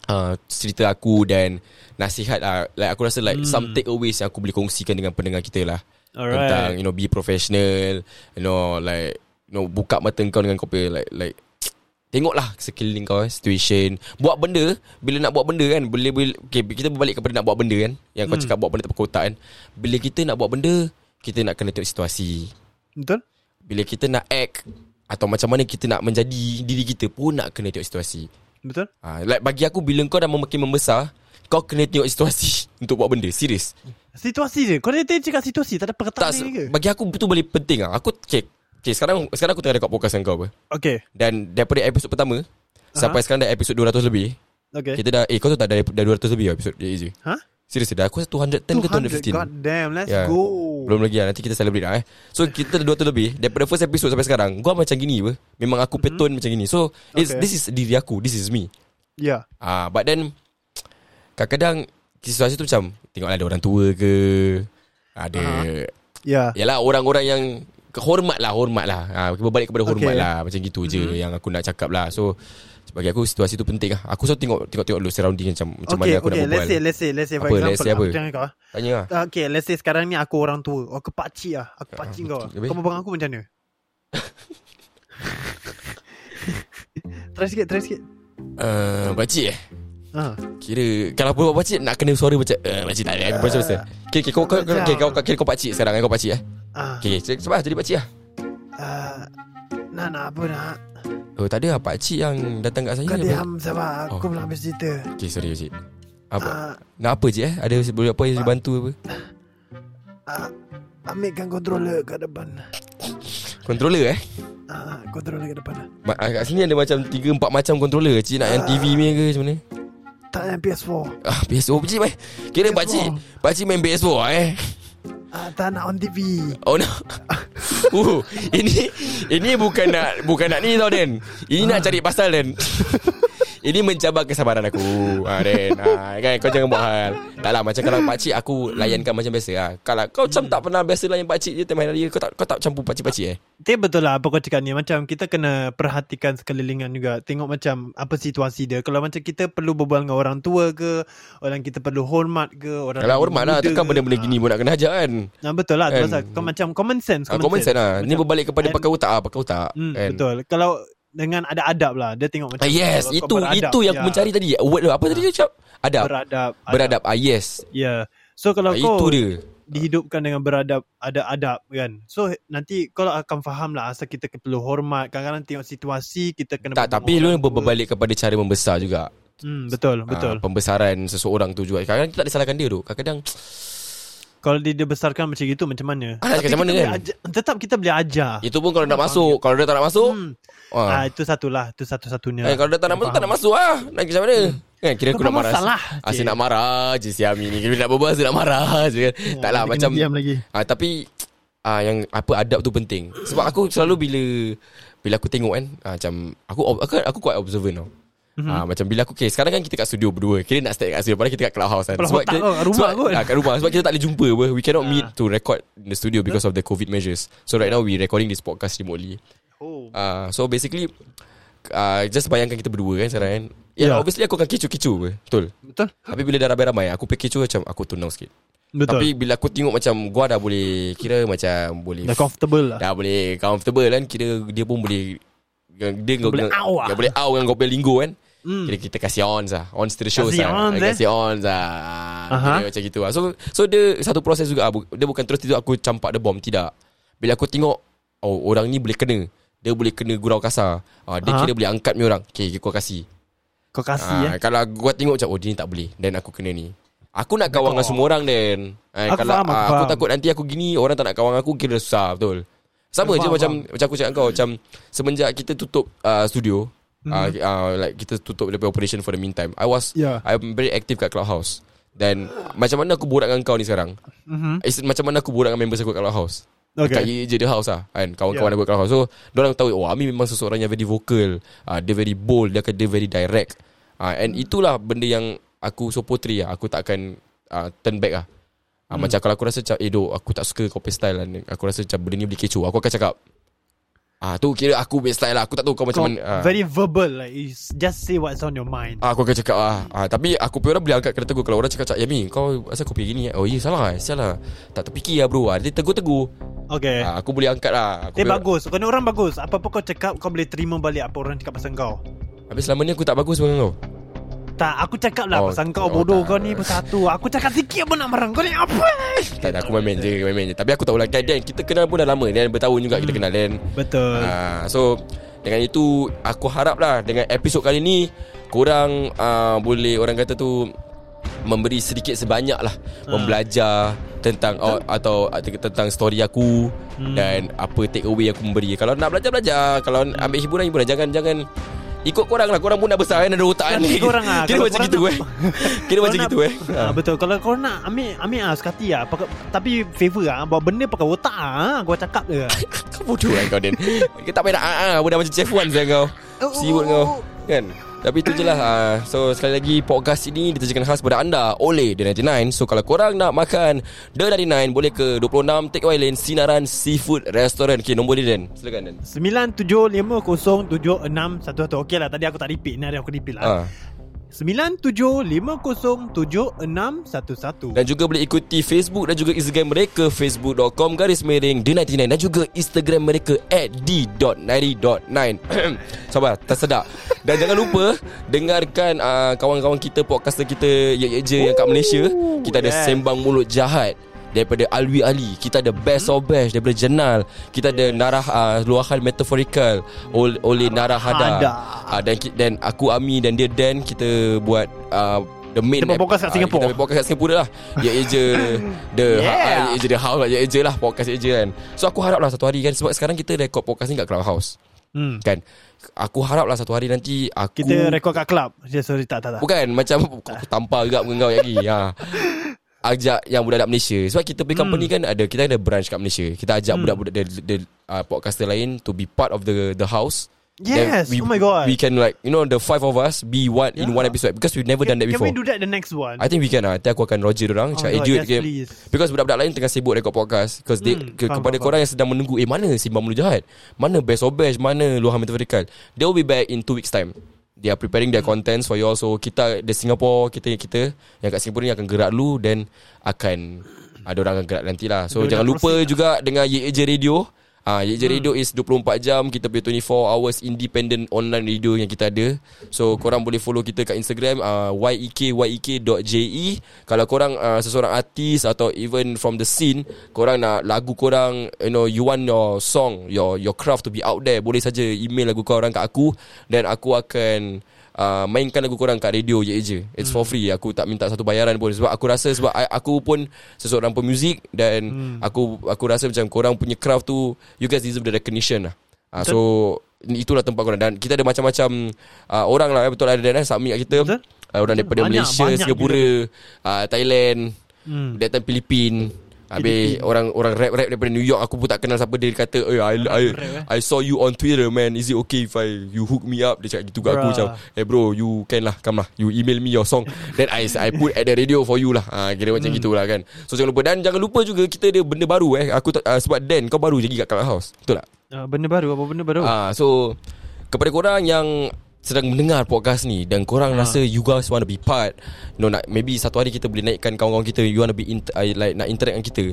ah, Cerita aku Dan Nasihat ah, like, Aku rasa like Hmm. Some takeaways Yang aku boleh kongsikan Dengan pendengar kita lah Alright. tentang you know be professional you know like you know buka mata kau dengan kau punya like like tengoklah sekeliling kau eh, situation buat benda bila nak buat benda kan boleh okay, kita berbalik kepada nak buat benda kan yang kau Hmm. cakap buat benda tak berkotak kan bila kita nak buat benda kita nak kena tengok situasi Betul? bila kita nak act atau macam mana kita nak menjadi diri kita pun nak kena tengok situasi Betul? ha, like bagi aku bila kau dah makin membesar kau kena tengok situasi untuk buat benda serius Situasi je. Kau dia cakap situasi. Tak ada perkataan ni ke? bagi aku betul boleh penting ah aku okay, okay sekarang sekarang aku tengah record podcast dengan kau apa Okay. Dan daripada episod pertama uh-huh. Sampai sekarang dah episod 200 lebih Okay. Kita dah Eh kau tahu tak Dah, dah 200 lebih lah episod easy Ha? Serius dah aku rasa 210 ke 215 God damn. Let's Ya. go. Belum lagi lah Nanti kita celebrate lah eh So kita dah 200 lebih Daripada first episode sampai sekarang Gua macam gini apa Memang aku peton macam gini So it's. Okay. this is diri aku This is me Ya. Ah, But then Kadang-kadang Situasi tu macam Tengoklah ada orang tua ke Ada uh-huh. Ya. Yalah orang-orang yang Hormat lah Hormat lah ha, Berbalik kepada hormat Okay. lah Macam gitu je Mhm. Yang aku nak cakap lah So Bagi aku situasi tu penting lah Aku selalu tengok Tengok-tengok dulu surrounding Macam, macam okay, mana aku okay. nak berbual Let's say, let's say, let's say for Apa, example. let's say apa? Aku tengok kau. ah. Tanya lah Okay, let's say sekarang ni aku orang tua. Aku pakcik lah. Aku pakcik kau. Habis? Kau berbual aku macam mana? try sikit, try sikit. uh, Pakcik eh Ha. Kira Kalau buat pakcik Nak kena suara macam uh, Pakcik tak ada Aku macam biasa Okay, okay, kau, kau, kau, okay, kau, kira kau pakcik sekarang eh, Kau pakcik eh Ah. Okay, okay sebab jadi pakcik lah Uh, nak nak apa nak? Oh tak ada lah pakcik yang datang kat saya Kau diam sabar. Aku Oh. belum habis cerita. Okay sorry pakcik Apa Ah, Nak apa je eh Ada boleh apa yang bantu apa ah, ambilkan controller kat depan. Controller eh Ah, controller kat depan. Ma- ah, Kat sini ada macam 3-4 macam controller Cik nak yang TV ni ke macam mana Tak yang PS4. Ah, PS4 pakcik mai. Kira PS4. pakcik Pakcik main PS4 eh Ah, tak nak on TV. Oh no uh, Ini Ini bukan nak Bukan nak ni tau Den. Ini nak cari pasal Den Ini mencabar kesabaran aku. Ha, Den ha, kan, Kau jangan buat hal. Tak lah macam kalau pakcik Aku layankan macam biasa ha. Kalau kau macam tak pernah Biasa layan pakcik je hari raya Kau tak, kau tak campur pakcik-pakcik eh? Tapi betul lah apa kau cakap ni. Macam kita kena perhatikan sekelilingan juga. Tengok macam apa situasi dia. Kalau macam kita perlu berbual dengan orang tua ke Orang kita perlu hormat ke orang Kalau hormat lah. Takkan ke. benda-benda gini pun nak kena ajar kan. Nah, betul lah. Kan? Kau macam common sense ha, Common sense. lah. Ni berbalik kepada pakai otak lah Pakai otak. Hmm, kan? Betul. Kalau dengan ada adab lah. Dia tengok macam Ah, yes kalau Itu beradab, itu yang aku ya, mencari tadi. Word apa tadi dia cakap? Adab. Beradab Beradab. Ah, Yes. Ya. So kalau ah, kau Itu dia. dihidupkan dengan beradab ada adab kan? So nanti kau akan faham lah asal kita perlu hormat. Kadang-kadang tengok situasi kita kena Tak tapi lu berbalik kepada cara membesar juga. Hmm, betul betul. Ah, Pembesaran seseorang tu juga. Kadang-kadang kita tak disalahkan dia tu Kadang-kadang kalau dia dibesarkan macam itu macam mana? Ah, Tapi macam mana kan? ajar, tetap kita boleh ajar. Itu pun kalau nak masuk. Kalau dia tak nak masuk? Hmm. ah. ah, itu satulah itu satu-satunya. Eh, kalau dia tak nak masuk Tak nak masuk lah Nak macam mana? Kan kira aku nak marah. masalah. Asyik nak marah je si Ami ni. Kira nak berbual Asyik nak marah je kan. Tak lah nanti macam diam lagi. Ah, Tapi ah, Yang apa adab tu penting. Sebab aku selalu bila Bila aku tengok kan ah, Macam Aku aku, aku quite observant tau Mhm. Ah, macam bila aku okay, Sekarang kan kita kat studio berdua Kira nak stay kat studio Padahal kita kat clubhouse kan Kepala otak kita, kau kat rumah sebab, kot. ah, Kat rumah Sebab kita tak boleh jumpa apa. We cannot meet Ah. to record In the studio Because of the COVID measures So right now we recording this podcast remotely oh Ah, So basically uh, Just bayangkan kita berdua kan sekarang kan Ya Ya. obviously aku akan kecoh-kecoh apa Betul betul Tapi bila dah ramai-ramai Aku pergi kecoh macam Aku tunang sikit Betul. Tapi bila aku tengok macam Gua dah boleh Kira macam Boleh Dah comfortable lah. Dah boleh comfortable kan Kira dia pun boleh Dia Boleh dengan- au lah. Dia boleh out dengan kau punya linggo kan Hmm. Kira kita kasih on lah. On to the show Kasih lah ons, eh? Kasih on lah. Kira macam gitu lah. So so dia Satu proses juga Bu- Dia bukan terus tidur Aku campak the bomb Tidak. Bila aku tengok Oh orang ni boleh kena. Dia boleh kena gurau kasar. Ah, Dia Aha. kira boleh angkat ni orang. Okay aku kasih. Kau kasih Ah, eh. Kalau gua tengok macam Oh dia ni tak boleh. Dan aku kena ni. Aku nak kawan dengan semua orang Dan Aku Kalau faham, aku ah, aku faham. takut nanti aku gini Orang tak nak kawan aku Kira susah betul. Sama Aku je faham, macam Macam aku cakap kau Macam Semenjak kita tutup uh, studio Mhm. uh, uh, Like kita tutup the operation for the meantime. I was Yeah. I'm very active kat Clubhouse. Dan Macam mana aku borak dengan kau ni sekarang? Mhm. It's, Macam mana aku borak dengan members aku kat Clubhouse? Okay. Dekat je the house lah kan? Kawan-kawan Yeah. aku kat Clubhouse. So Diorang tahu Oh Ami memang seseorang yang very vocal. Uh, Dia very bold Dia, akan- dia very direct. Uh, And itulah benda yang Aku so potri lah. Aku tak akan uh, Turn back lah. Uh, Macam kalau aku rasa macam Eh dok aku tak suka kau punya style lah. Aku rasa macam benda ni boleh kecoh. Aku akan cakap Ah tu kira aku punya style lah. Aku tak tahu kau macam Kau mana. Ah. very verbal like you just say what's on your mind. Ah, aku akan cakap ah, ah Tapi aku punya orang boleh angkat kena tegur. Kalau orang cakap cakap Yami kau asal kau pergi gini? Oh iya salah eh Salah Tak terfikir lah bro. Ah, Dia tegur-tegur. Okay. ah, Aku boleh angkat lah. Aku punya- bagus. Kau ni orang bagus. Apa-apa kau cakap Kau boleh terima balik Apa orang cakap pasal kau. Habis selama ni aku tak bagus dengan kau Tak aku cakap lah Oh, Pasal kau oh, bodoh tak. Kau ni bersatu Aku cakap sikit pun nak marah Kau ni. Apa? Tak ada aku main-main je Main-main je. Tapi aku tak ulang Dan kita kenal pun dah lama. Dan bertahun juga kita kenal Dan Betul. Ah, So Dengan itu Aku harap lah Dengan episod kali ni Korang ah, Boleh orang kata tu Memberi sedikit sebanyak lah. Membelajar Tentang oh, Atau Tentang story aku Dan apa take away aku memberi. Kalau nak belajar-belajar Kalau ambil hiburan Hiburan. Jangan Jangan Ikut korang lah Korang pun dah besar kan Ada otak kan Kan korang lah. Kira macam korang gitu eh. Kira Kau macam gitu eh. Ah, betul. Kalau kau nak ambil Ambil ah suka hati lah Pakai- Tapi favor lah Buat benda pakai otak ah. Gua cakap je. Kau bodoh kan kau Dan Kita tak payah nak ah, ah, Budak macam Chef Wan saya kau. Siwut kau. Kan Tapi itu je lah ah. So sekali lagi Podcast ini Diterjakan khas kepada anda Oleh The 99 So kalau korang nak makan The 99 Boleh ke 26 Take Away Lane Sinaran Seafood Restaurant. Okay nombor dia Dan Silakan Dan 97507611 Okay lah Tadi aku tak repeat. Ni hari aku repeat ah. lah 97507611 Dan juga boleh ikuti Facebook Dan juga Instagram mereka Facebook.com Garis miring D99 Dan juga Instagram mereka At D.90.9 Sabar Tersedak. Dan jangan lupa Dengarkan uh, Kawan-kawan kita Podcaster kita Ye Ye Je Yang kat Malaysia. Kita ada yes. Sembang Mulut Jahat Daripada Alwi Ali Kita ada Best of Best. Daripada Jenal Kita ada Narah uh, Luahan Metaphorical Oleh, oleh Narah Hada uh, dan, ki- dan aku Ami dan dia Dan Kita buat uh, The main Kita podcast kat ah, Singapore. Kita podcast kat Singapore lah. Ya je The Yeah. Ya je the house lah Ya je lah Podcast ya je kan. So aku harap lah satu hari kan Sebab sekarang kita record podcast ni kat Clubhouse. Hmm. Kan? Aku harap lah satu hari nanti Aku Kita rekod kat club. Sorry tak tak tak. Bukan macam Aku tampar juga dengan kau lagi ha. Ajak yang budak-budak Malaysia. Sebab kita punya company kan ada Kita ada branch kat Malaysia. Kita ajak budak-budak the, the, uh, podcaster lain To be part of the the house. Yes Then we, Oh my god. We can like You know the five of us Be one in Yeah. one episode. Because we've never can, done that can before. we do that the next one? I think we can lah. Nanti aku akan Roger orang Oh Cakap eh God, yes, ke- please. Because budak-budak lain tengah sibuk record podcast. Because they Hmm, ke, faham, Kepada faham, korang yang sedang menunggu Eh mana Simbang Mulu Jahat? Mana Best of Best? Mana Luahan Metaphorical They will be back in two weeks time They are preparing their Hmm. contents for you all So kita The Singapore Kita kita Yang kat Singapore ni akan gerak dulu Then Akan Ada orang akan gerak nanti lah So Dia jangan lupa lah. juga Dengan Ye Je Radio Ah, Ye Je Radio is 24 jam Kita punya 24 hours independent online radio yang kita ada. So korang boleh follow kita kat Instagram uh, yek.yek.je Kalau korang uh, seseorang artis Atau even from the scene Korang nak lagu korang You know You want your song Your your craft to be out there Boleh saja email lagu korang kat aku. Dan aku akan Uh, mainkan lagu korang kat radio je je. It's for free. Aku tak minta satu bayaran pun. Sebab aku rasa Sebab I, aku pun Seseorang pemuzik Dan Aku aku rasa macam Korang punya craft tu You guys deserve the recognition lah. Uh, So Itulah tempat korang. Dan kita ada macam-macam uh, Orang lah Betul? Ada Dan eh, Submit kat kita. Betul. uh, Orang daripada Banyak, Malaysia banyak Singapura uh, Thailand Hmm. Datang Filipin Habis orang orang rap-rap daripada New York Aku pun tak kenal siapa Dia. Kata oh, I, I, I saw you on Twitter man. Is it okay if I You hook me up? Dia cakap gitu kat aku macam Eh bro you can lah. Come lah. You email me your song. Then I I put at the radio for you lah. Ha, Kira macam gitulah kan. So jangan lupa. Dan jangan lupa juga Kita ada benda baru eh. Aku uh, Sebab Dan kau baru jadi kat Clubhouse. Betul tak? uh, Benda baru? Apa benda baru? Ah, so kepada korang yang sedang mendengar podcast ni dan korang Ha. rasa you guys want to be part you know nak maybe satu hari kita boleh naikkan kawan-kawan kita you want to be inter, uh, like nak interact dengan kita.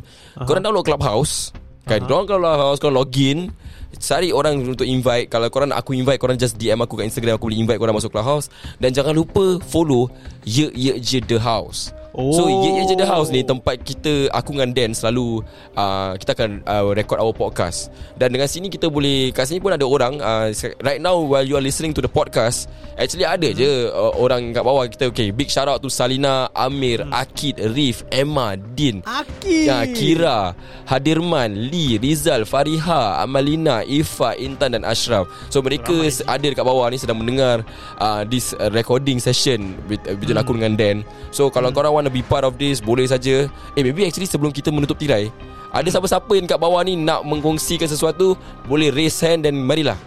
Korang download clubhouse kan? Korang clubhouse korang login cari orang untuk invite. Kalau korang nak aku invite korang just DM aku kat Instagram aku boleh invite korang masuk clubhouse. Dan jangan lupa follow ye ye je the house Oh. So Ye Ye Je The House ni Tempat kita Aku dengan Dan selalu uh, Kita akan uh, Record our podcast Dan dengan sini kita boleh Kat sini pun ada orang uh, Right now While you are listening to the podcast Actually ada je uh, Orang kat bawah kita Okay big shout out to Salina Amir Akid Rif Emma Din Aki. Ya, Kira, Hadirman, Lee, Rizal, Fariha, Amalina, Ifa, Intan dan Ashraf. So mereka s- ada dekat bawah ni sedang mendengar uh, this uh, recording session with, uh, between aku dengan Dan. So kalau korang want to be part of this boleh saja. Eh maybe actually sebelum kita menutup tirai, ada siapa-siapa yang kat bawah ni nak mengkongsikan sesuatu, boleh raise hand dan marilah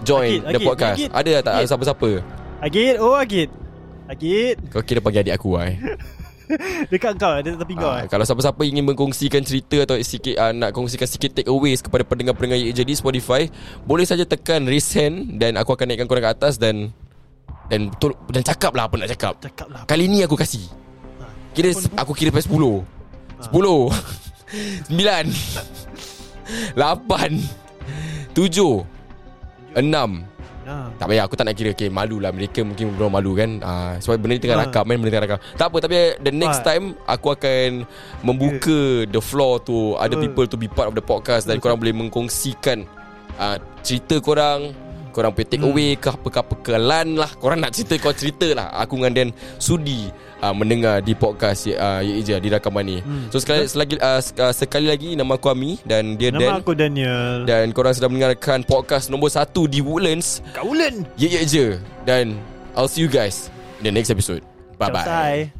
join Agit, the Agit, podcast. Agit, ada tak Agit. siapa-siapa? Agit. Oh Agit. Agit. Kau kira panggil adik aku eh. Dekat kau Dia tepi kau Ah, eh. kalau siapa-siapa ingin mengkongsikan cerita atau sikit uh, nak kongsikan sikit takeaways kepada pendengar-pendengar Ye Je di Spotify, boleh saja tekan raise hand dan aku akan naikkan korang ke atas dan dan betul dan cakap lah apa nak cakap. Cakap lah Kali ni aku kasih. Kira aku kira sampai 10. 10. 9. 8. 7. 6 ha. tak payah Aku tak nak kira Okay malu lah Mereka mungkin belum malu kan uh, Sebab benda ni tengah Ha. rakam kan Benda tengah rakam Tak apa Tapi the next Ha. time Aku akan Membuka the floor to Other Betul. people to be part of the podcast Dan korang boleh mengkongsikan uh, Cerita korang Korang punya take away ke apa ke apa ke lan lah Korang nak cerita Kau cerita lah Aku dengan Dan Sudi uh, Mendengar di podcast uh, Ye Ija Di rakaman ni. So sekali, selagi, uh, uh, sekali lagi Nama aku Ami Dan dia Dan Nama aku Daniel. Dan korang sedang mendengarkan Podcast nombor 1 Di Woodlands. Kaulen Ye ye je Dan I'll see you guys In the next episode. Bye bye Bye